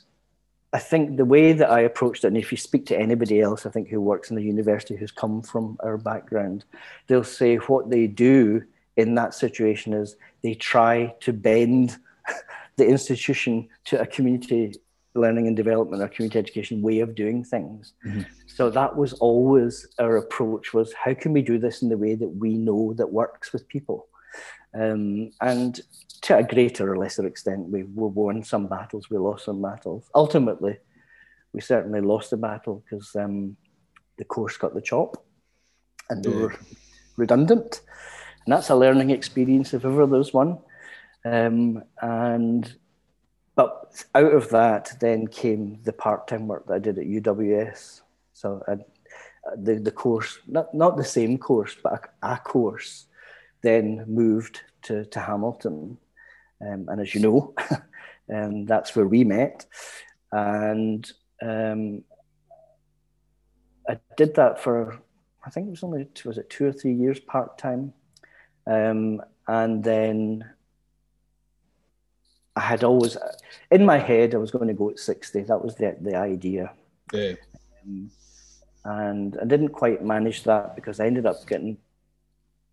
I think the way that I approached it, and if you speak to anybody else, I think who works in the university who's come from our background, they'll say what they do in that situation is they try to bend the institution to a community learning and development or community education way of doing things. Mm-hmm. So that was always our approach was how can we do this in the way that we know that works with people? Um, and to a greater or lesser extent, we, we won some battles, we lost some battles. Ultimately, we certainly lost the battle because um, the course got the chop and they were redundant. And that's a learning experience if ever there's one. Um, and but out of that, then came the part-time work that I did at UWS. So I, the the course, not not the same course, but a, a course, then moved to to Hamilton, um, and as you know, um, that's where we met, and um, I did that for I think it was only was it two or three years part time, um, and then I had always in my head I was going to go at sixty. That was the the idea. Yeah. Um, and I didn't quite manage that because I ended up getting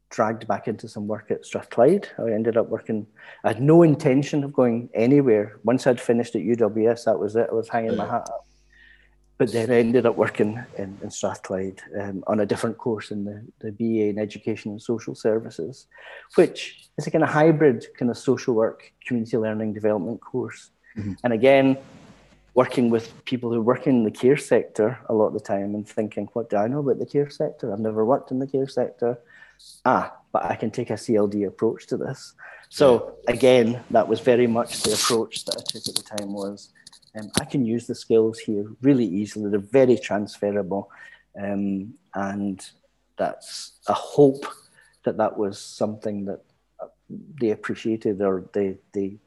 dragged back into some work at Strathclyde. I ended up working. I had no intention of going anywhere. Once I'd finished at UWS, that was it. I was hanging yeah. my hat up. But then I ended up working in, in Strathclyde um, on a different course in the, the BA in Education and Social Services, which is a kind of hybrid kind of social work, community learning development course. Mm-hmm. And again, working with people who work in the care sector a lot of the time and thinking, what do I know about the care sector? I've never worked in the care sector. Ah, but I can take a CLD approach to this. So again, that was very much the approach that I took at the time was um, I can use the skills here really easily. They're very transferable. Um, and that's a hope that that was something that uh, they appreciated or they, they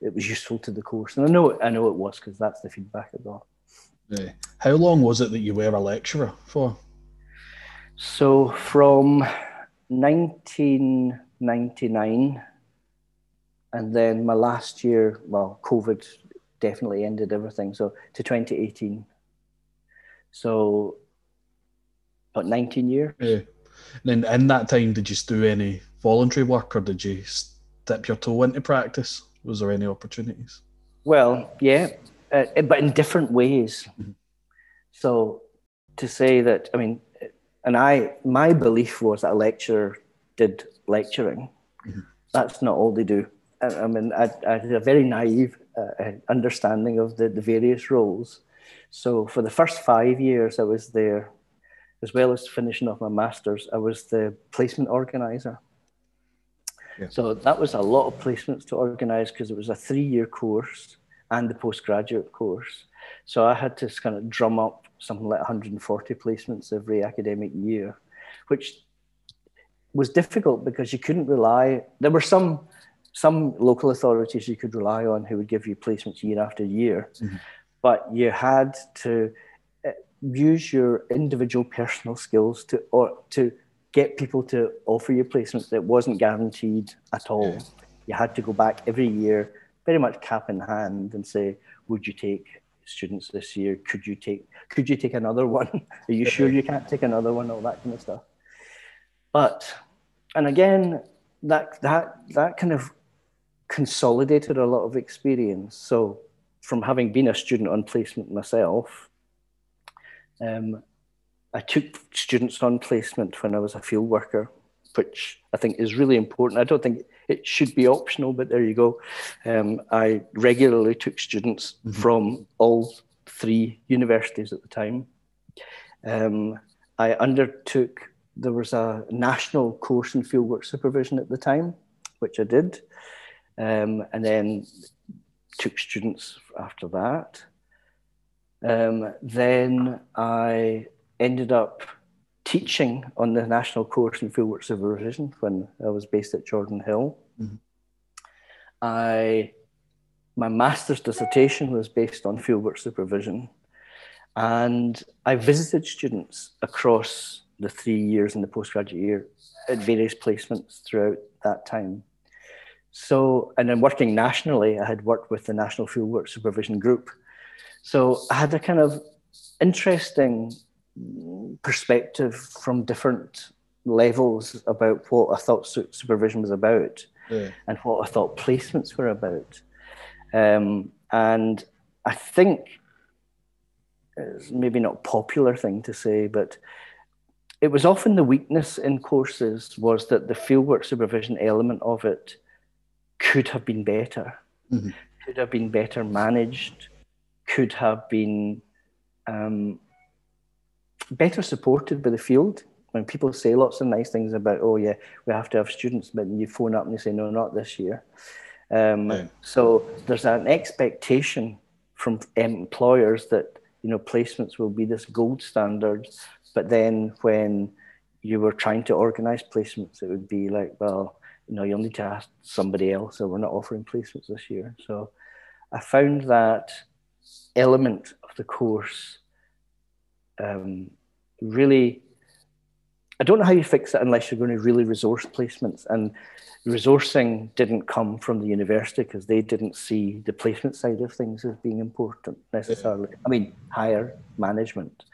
it was useful to the course. And I know I know it was because that's the feedback I got. Yeah. How long was it that you were a lecturer for? So from 1999 and then my last year, well, COVID definitely ended everything. So to 2018. So about 19 years. Yeah. And then in that time, did you do any voluntary work or did you dip your toe into practice? Was there any opportunities? Well, yeah, uh, but in different ways. Mm-hmm. So to say that, I mean, and I, my belief was that a lecturer did lecturing. Mm-hmm. That's not all they do. I, I mean, I, I, a very naive uh, understanding of the, the various roles. So for the first five years I was there, as well as finishing off my master's, I was the placement organizer. Yeah. So that was a lot of placements to organize because it was a three year course and the postgraduate course. So I had to kind of drum up something like 140 placements every academic year, which was difficult because you couldn't rely. There were some some local authorities you could rely on who would give you placements year after year, mm-hmm. but you had to uh, use your individual personal skills to or to get people to offer you placements that wasn't guaranteed at all. Yeah. You had to go back every year, very much cap in hand, and say, "Would you take students this year? Could you take Could you take another one? Are you sure you can't take another one? All that kind of stuff." But, and again, that that that kind of consolidated a lot of experience. So, from having been a student on placement myself, um, I took students on placement when I was a field worker which I think is really important. I don't think it should be optional, but there you go. Um, I regularly took students mm-hmm. from all three universities at the time. Um, I undertook, there was a national course in fieldwork supervision at the time, which I did, um, and then took students after that. Um, then I ended up teaching on the national course in fieldwork supervision when I was based at Jordanhill. Mm-hmm. I my master's dissertation was based on fieldwork supervision, and I visited students across the three years in the postgraduate year at various placements throughout that time. So, and then working nationally, I had worked with the National Fieldwork Supervision Group. So I had a kind of interesting perspective from different levels about what I thought supervision was about yeah. and what I thought placements were about. Um, and I think it's maybe not a popular thing to say, but it was often the weakness in courses was that the fieldwork supervision element of it could have been better, mm-hmm. could have been better managed, could have been um, better supported by the field. When people say lots of nice things about, oh yeah, we have to have students, but you phone up and you say, no, not this year. Um, yeah. So there's an expectation from employers that you know placements will be this gold standard, but then when you were trying to organise placements, it would be like, well, you know, you'll need to ask somebody else, or we're not offering placements this year. So I found that element of the course um, really I don't know how you fix it unless you're going to really resource placements. And resourcing didn't come from the university because they didn't see the placement side of things as being important necessarily. I mean, higher management.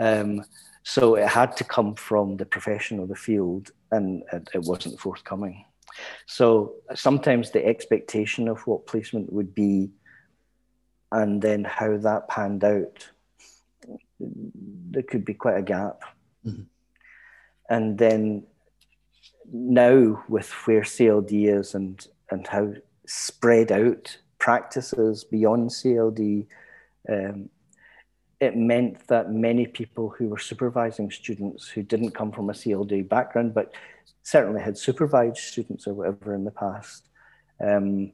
Um, so it had to come from the profession or the field, and it, it wasn't forthcoming. So sometimes the expectation of what placement would be, and then how that panned out there could be quite a gap. Mm-hmm. And then now with where CLD is and and how spread out practices beyond CLD, um, it meant that many people who were supervising students who didn't come from a CLD background, but certainly had supervised students or whatever in the past, um,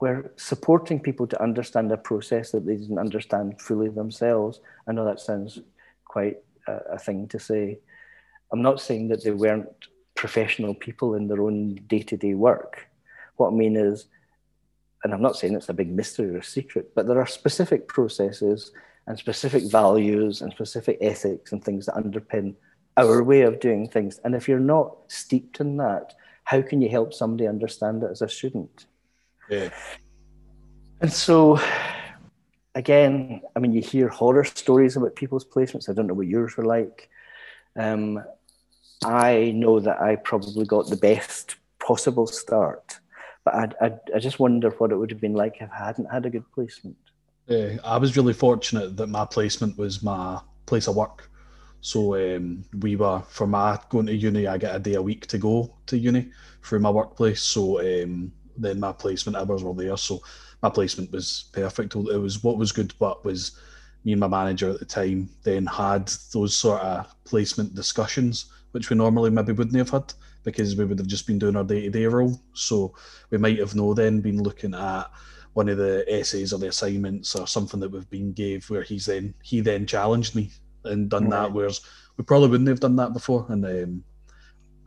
we're supporting people to understand a process that they didn't understand fully themselves. I know that sounds quite a, a thing to say. I'm not saying that they weren't professional people in their own day to day work. What I mean is, and I'm not saying it's a big mystery or secret, but there are specific processes and specific values and specific ethics and things that underpin our way of doing things. And if you're not steeped in that, how can you help somebody understand it as a student? Yeah. And so, again, I mean, you hear horror stories about people's placements. I don't know what yours were like. Um, I know that I probably got the best possible start, but I, I, I just wonder what it would have been like if I hadn't had a good placement. Yeah, I was really fortunate that my placement was my place of work. So um, we were for my going to uni, I get a day a week to go to uni through my workplace. So um, then my placement hours were there. So my placement was perfect. It was what was good, but was me and my manager at the time then had those sort of placement discussions, which we normally maybe wouldn't have had because we would have just been doing our day to day role. So we might have no then been looking at one of the essays or the assignments or something that we've been gave where he's then he then challenged me and done right. that whereas we probably wouldn't have done that before and um,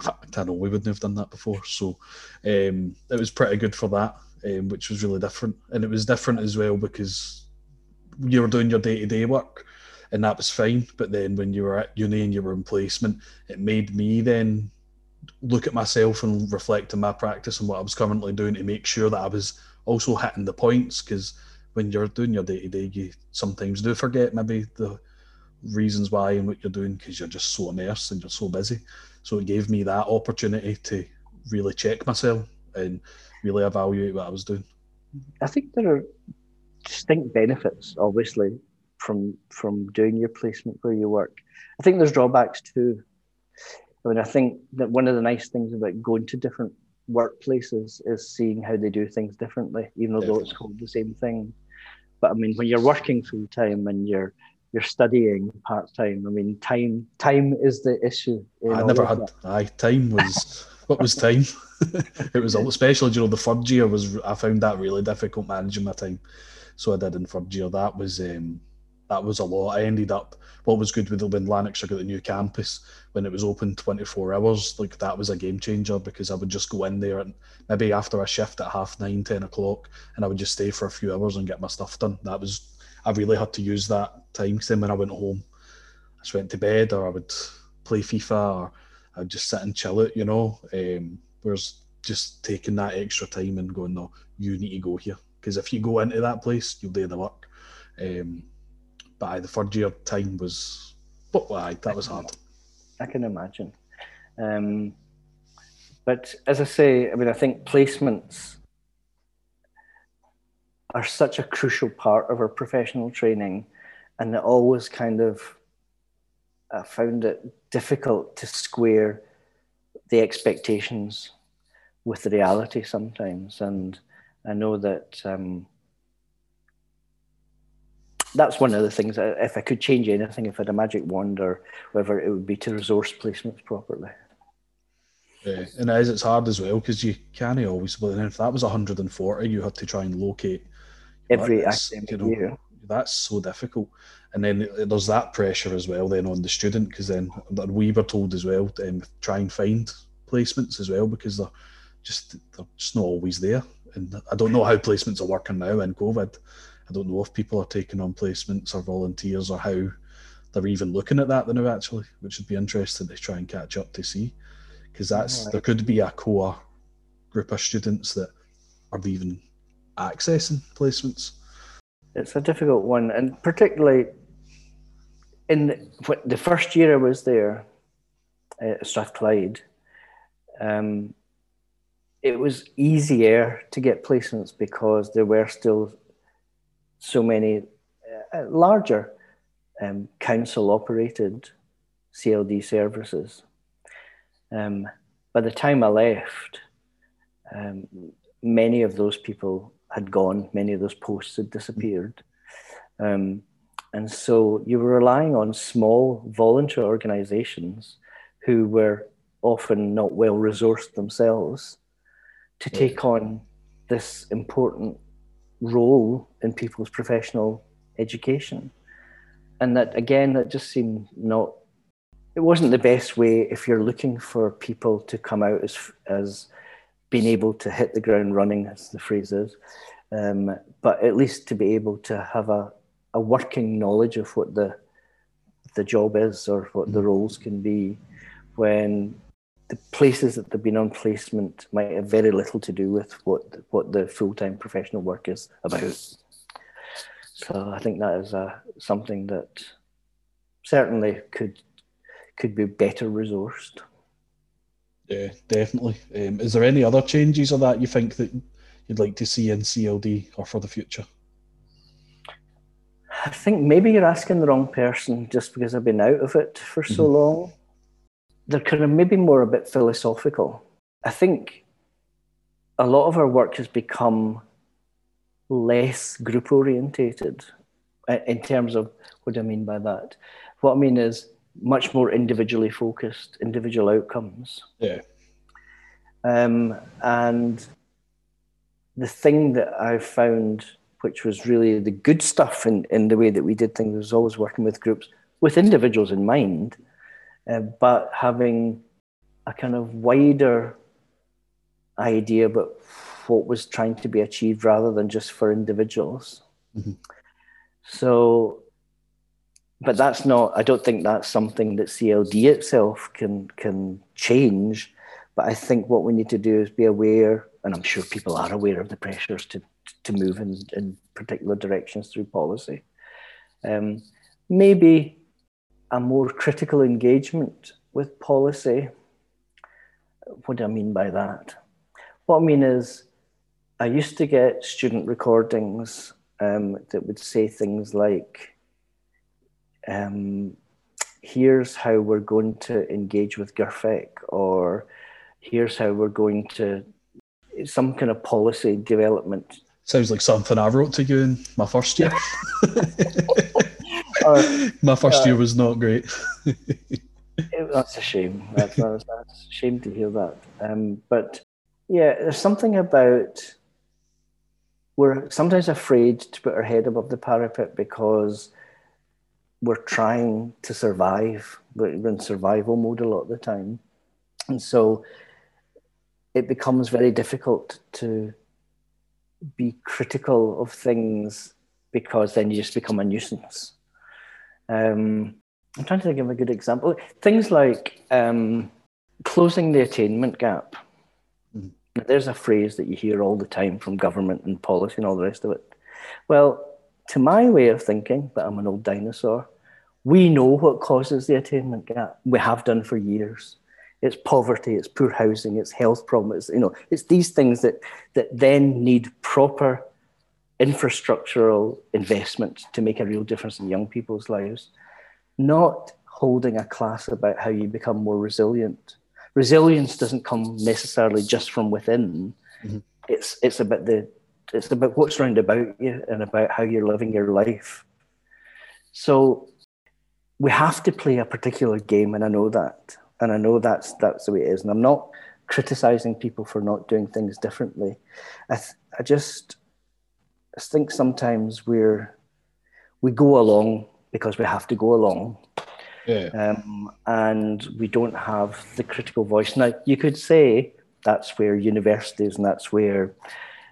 fact, I know we wouldn't have done that before. So um, it was pretty good for that, um, which was really different. And it was different as well because you were doing your day to day work and that was fine. But then when you were at uni and you were in placement, it made me then look at myself and reflect on my practice and what I was currently doing to make sure that I was also hitting the points because when you're doing your day to day, you sometimes do forget maybe the reasons why and what you're doing because you're just so immersed and you're so busy. So it gave me that opportunity to really check myself and really evaluate what I was doing. I think there are distinct benefits, obviously, from from doing your placement where you work. I think there's drawbacks too. I mean, I think that one of the nice things about going to different workplaces is seeing how they do things differently, even though Definitely. it's called the same thing. But I mean, when you're working full time and you're you're studying part time, I mean, time time is the issue. I never had. I time was what was time. it was especially you know the third year was I found that really difficult managing my time. So I did in third year. That was um, that was a lot. I ended up what was good with when Lanarkshire got the new campus when it was open 24 hours. Like that was a game changer because I would just go in there and maybe after a shift at half nine, ten o'clock, and I would just stay for a few hours and get my stuff done. That was I really had to use that time then when I went home, I just went to bed or I would play FIFA or I'd just sit and chill it, you know. Um, whereas just taking that extra time and going, no, you need to go here because if you go into that place, you'll do the work. Um, but the third year time was, but aye, that was hard. I can imagine. Um, but as I say, I mean, I think placements are such a crucial part of our professional training, and it always kind of I found it difficult to square the expectations with the reality sometimes, and I know that um, that's one of the things. If I could change anything, if I had a magic wand or whatever, it would be to resource placements properly. Yeah, and as it's hard as well because you can't always. But then if that was 140, you had to try and locate every academic you know, year. That's so difficult, and then there's that pressure as well. Then on the student because then we were told as well to um, try and find placements as well because they're just they're just not always there. And I don't know how placements are working now in COVID. I don't know if people are taking on placements or volunteers or how they're even looking at that now actually, which would be interesting to try and catch up to see. Because that's right. there could be a core group of students that are even accessing placements. It's a difficult one, and particularly in the, the first year I was there at Strathclyde, um, it was easier to get placements because there were still so many uh, larger um, council operated CLD services. Um, by the time I left, um, many of those people had gone, many of those posts had disappeared. Um, and so you were relying on small voluntary organizations who were often not well resourced themselves to take on this important role in people's professional education. And that, again, that just seemed not, it wasn't the best way if you're looking for people to come out as, as being able to hit the ground running, as the phrase is, um, but at least to be able to have a, a working knowledge of what the, the job is or what the roles can be when the places that they've been on placement might have very little to do with what what the full time professional work is about. So I think that is uh, something that certainly could could be better resourced. Yeah, definitely. Um, is there any other changes or that you think that you'd like to see in CLD or for the future? I think maybe you're asking the wrong person just because I've been out of it for so mm-hmm. long they're kind of maybe more a bit philosophical. I think a lot of our work has become less group orientated uh, in terms of what do I mean by that? What I mean is much more individually focused, individual outcomes. Yeah. Um, and the thing that I found, which was really the good stuff in, in the way that we did things, was always working with groups with individuals in mind uh, but having a kind of wider idea about what was trying to be achieved rather than just for individuals. Mm-hmm. So, but that's not. I don't think that's something that CLD itself can can change. But I think what we need to do is be aware, and I'm sure people are aware of the pressures to to move in, in particular directions through policy. Um, maybe a more critical engagement with policy. What do I mean by that? What I mean is, I used to get student recordings um, that would say things like, um, here's how we're going to engage with GIRFEC, or here's how we're going to some kind of policy development. Sounds like something I wrote to you in my first year. uh, my first uh, year was not great. it, that's a shame. That's, that's, that's, a shame to hear that. Um, but yeah, there's something about we're sometimes afraid to put our head above the parapet because we're trying to survive. We're in survival mode a lot of the time. And so it becomes very difficult to be critical of things because then you just become a nuisance. Um, I'm trying to think of a good example. Things like um, closing the attainment gap. Mm-hmm. There's a phrase that you hear all the time from government and policy and all the rest of it. Well, to my way of thinking, but I'm an old dinosaur, we know what causes the attainment gap. We have done for years. It's poverty, it's poor housing, it's health problems. You know, it's these things that that then need proper infrastructural investment to make a real difference in young people's lives. Not holding a class about how you become more resilient. Resilience doesn't come necessarily just from within. Mm-hmm. It's it's about the it's about what's around about you and about how you're living your life. So we have to play a particular game, and I know that, and I know that's that's the way it is. And I'm not criticizing people for not doing things differently. I th- I just I think sometimes we're we go along because we have to go along. Yeah. Um, and we don't have the critical voice. Now, you could say that's where universities and that's where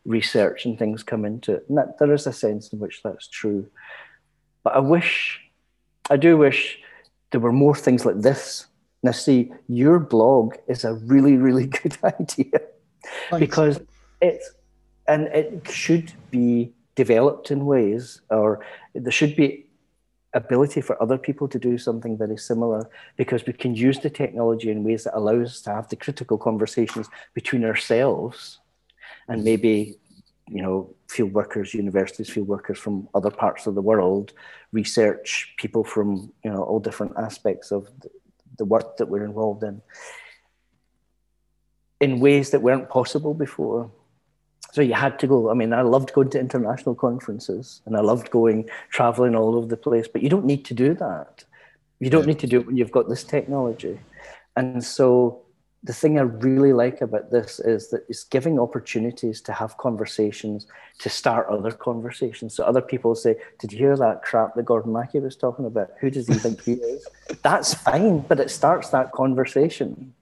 research and things come into it. And that, there is a sense in which that's true. But I wish I do wish there were more things like this. Now, see, your blog is a really, really good idea Thanks. because it's and it should be developed in ways, or there should be ability for other people to do something very similar because we can use the technology in ways that allows us to have the critical conversations between ourselves and mm. maybe you know, field workers, universities, field workers from other parts of the world, research people from, you know, all different aspects of the work that we're involved in, in ways that weren't possible before. So you had to go. I mean, I loved going to international conferences and I loved going traveling all over the place, but you don't need to do that. You don't need to do it when you've got this technology. And so the thing I really like about this is that it's giving opportunities to have conversations, to start other conversations. So other people say, Did you hear that crap that Gordon Mackey was talking about? Who does he think he is? That's fine, but it starts that conversation.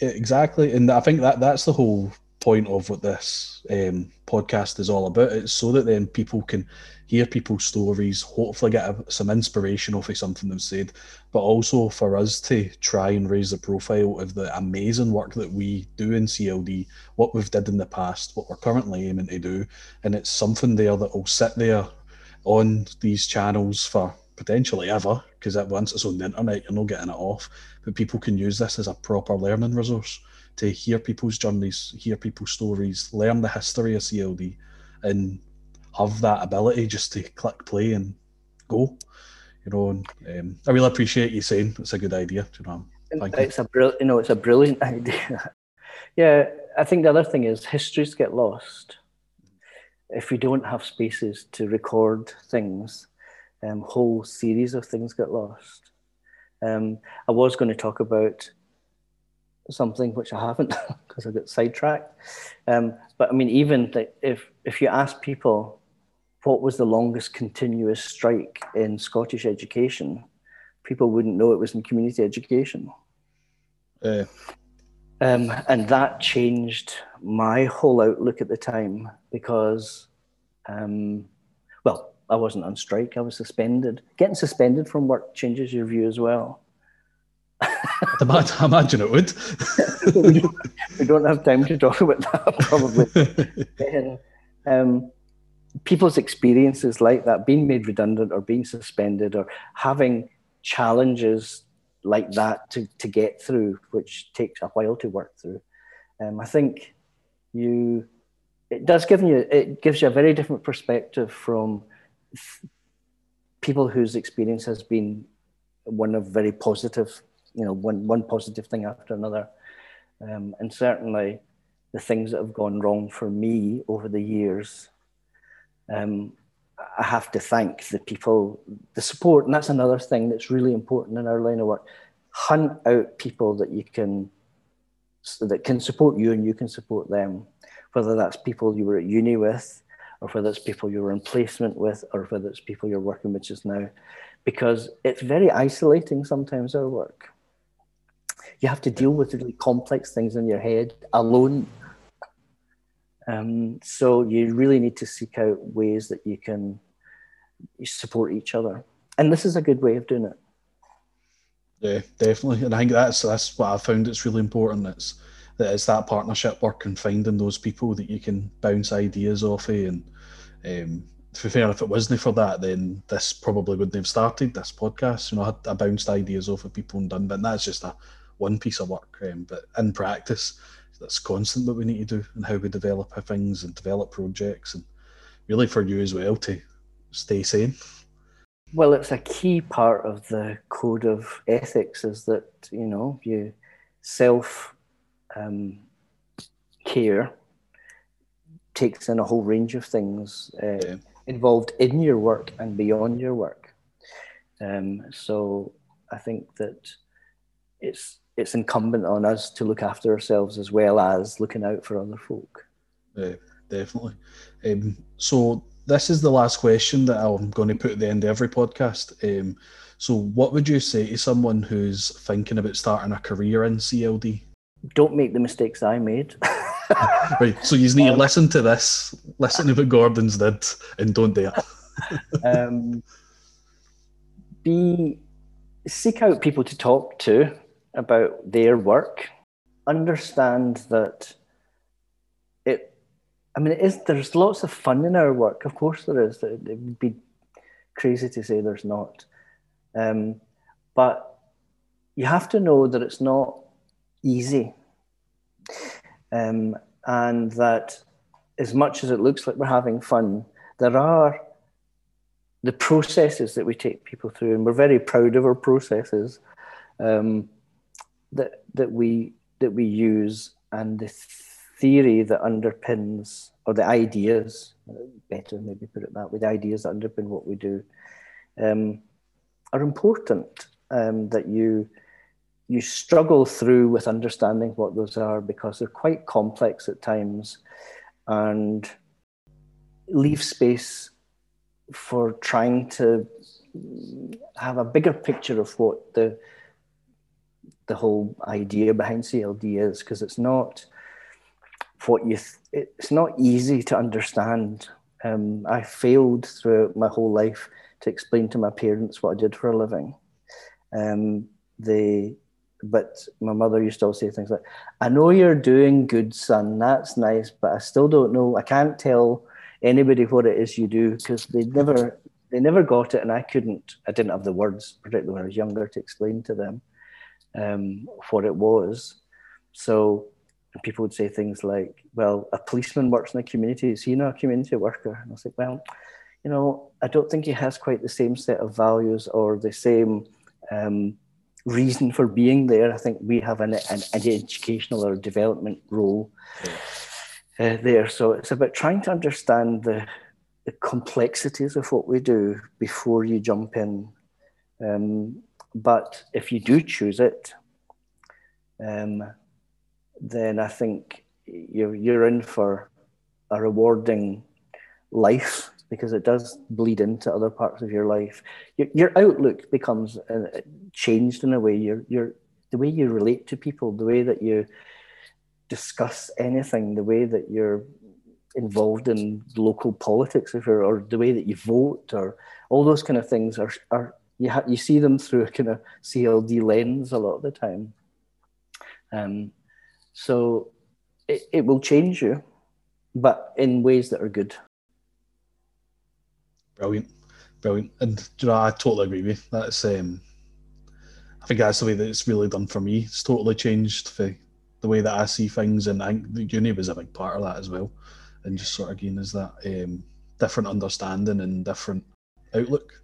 Yeah, exactly. And I think that that's the whole point of what this um, podcast is all about. It's so that then people can hear people's stories, hopefully get a, some inspiration off of something they've said, but also for us to try and raise the profile of the amazing work that we do in CLD, what we've did in the past, what we're currently aiming to do, and it's something there that will sit there on these channels for potentially ever, because at once it's on the internet, you're not getting it off. But people can use this as a proper learning resource to hear people's journeys, hear people's stories, learn the history of CLD, and have that ability just to click play and go. You know, and um, I really appreciate you saying it's a good idea. You know, Thank it's you. a brilliant, you know, it's a brilliant idea. yeah, I think the other thing is histories get lost if we don't have spaces to record things. Um, whole series of things get lost. Um, I was going to talk about something which I haven't because I got sidetracked. Um, but I mean, even the, if if you ask people what was the longest continuous strike in Scottish education, people wouldn't know it was in community education. Uh. Um, and that changed my whole outlook at the time because, um, well, I wasn't on strike, I was suspended. Getting suspended from work changes your view as well. I imagine it would. we don't have time to talk about that, probably. um, people's experiences like that, being made redundant or being suspended or having challenges like that to, to get through, which takes a while to work through. Um, I think you, it does give you, it gives you a very different perspective from people whose experience has been one of very positive, you know, one one positive thing after another, um, and certainly the things that have gone wrong for me over the years. Um, I have to thank the people, the support, and that's another thing that's really important in our line of work. Hunt out people that you can that can support you and you can support them, whether that's people you were at uni with, or whether it's people you were in placement with, or whether it's people you're working with just now, because it's very isolating sometimes our work. You have to deal with really complex things in your head alone um, so you really need to seek out ways that you can support each other, and this is a good way of doing it. Yeah, definitely, and I think that's that's what I found. It's really important. It's that it's that partnership work and finding those people that you can bounce ideas off of. And um, to be fair, if it wasn't for that, then this probably wouldn't have started this podcast. You know, I, I bounced ideas off of people and done, but that's just a one piece of work. Um, but in practice, that's constant that we need to do and how we develop things and develop projects and really for you as well to stay sane. Well, it's a key part of the code of ethics is that you know you self um, care takes in a whole range of things uh, yeah. involved in your work and beyond your work. Um, so I think that it's it's incumbent on us to look after ourselves as well as looking out for other folk. Yeah, definitely. Um, so this is the last question that I'm going to put at the end of every podcast. Um, so, what would you say to someone who's thinking about starting a career in CLD? Don't make the mistakes I made. right. So you need to um, listen to this, listen to what Gordon's did, and don't do it. um, be seek out people to talk to about their work, understand that it, I mean, it is, there's lots of fun in our work. Of course there is. It would be crazy to say there's not. Um, but you have to know that it's not easy. Um, and that as much as it looks like we're having fun, there are the processes that we take people through, and we're very proud of our processes. Um, that that we that we use and the theory that underpins or the ideas better maybe put it that way the ideas that underpin what we do um, are important um, that you you struggle through with understanding what those are because they're quite complex at times and leave space for trying to have a bigger picture of what the the whole idea behind CLD is because it's not what you th- it's not easy to understand. Um, I failed throughout my whole life to explain to my parents what I did for a living. Um, they, but my mother used to always say things like, "I know you're doing good, son. That's nice, but I still don't know. I can't tell anybody what it is you do because they never." They never got it, and I couldn't. I didn't have the words, particularly when I was younger, to explain to them um, what it was. So people would say things like, well, a policeman works in a community. Is he not a community worker? And I was like, well, you know, I don't think he has quite the same set of values or the same um, reason for being there. I think we have an, an, an educational or development role uh, there. So it's about trying to understand the, the complexities of what we do before you jump in. Um, but if you do choose it, um, then I think you're, you're in for a rewarding life because it does bleed into other parts of your life. Your, your outlook becomes uh, changed in a way. Your, your, the way you relate to people, the way that you discuss anything, the way that you're involved in local politics, or, or the way that you vote, or all those kind of things are, are you ha- you see them through a kind of CLD lens a lot of the time. Um, so it, it will change you, but in ways that are good. Brilliant, brilliant, and you know I totally agree with you. That's um, I think that's the way that it's really done for me. It's totally changed for the way that I see things, and I think the uni was a big part of that as well. And just sort of again is that um, different understanding and different outlook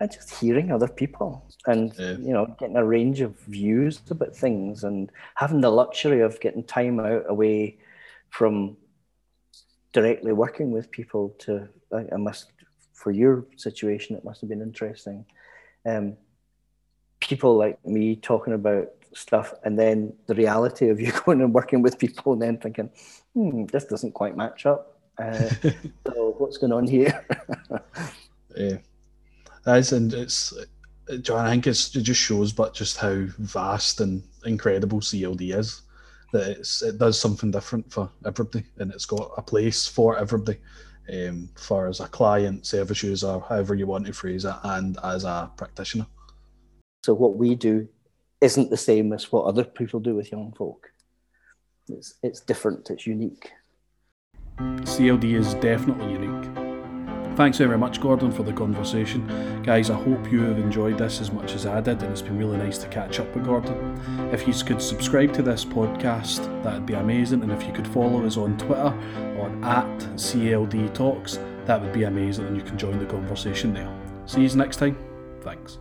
and just hearing other people and yeah. you know getting a range of views about things and having the luxury of getting time out away from directly working with people to I, I must for your situation it must have been interesting. Um, people like me talking about stuff and then the reality of you going and working with people and then thinking hmm this doesn't quite match up. Uh, so what's going on here? Yeah as and it's John, I think it just shows, but just how vast and incredible CLD is. That it's it does something different for everybody, and it's got a place for everybody, um, for as a client, service user, however you want to phrase it, and as a practitioner. So what we do isn't the same as what other people do with young folk. It's it's different. It's unique. CLD is definitely unique. Thanks very much, Gordon, for the conversation. Guys, I hope you have enjoyed this as much as I did, and it's been really nice to catch up with Gordon. If you could subscribe to this podcast, that'd be amazing. And if you could follow us on Twitter on at CLD Talks, that would be amazing, and you can join the conversation there. See you next time. Thanks.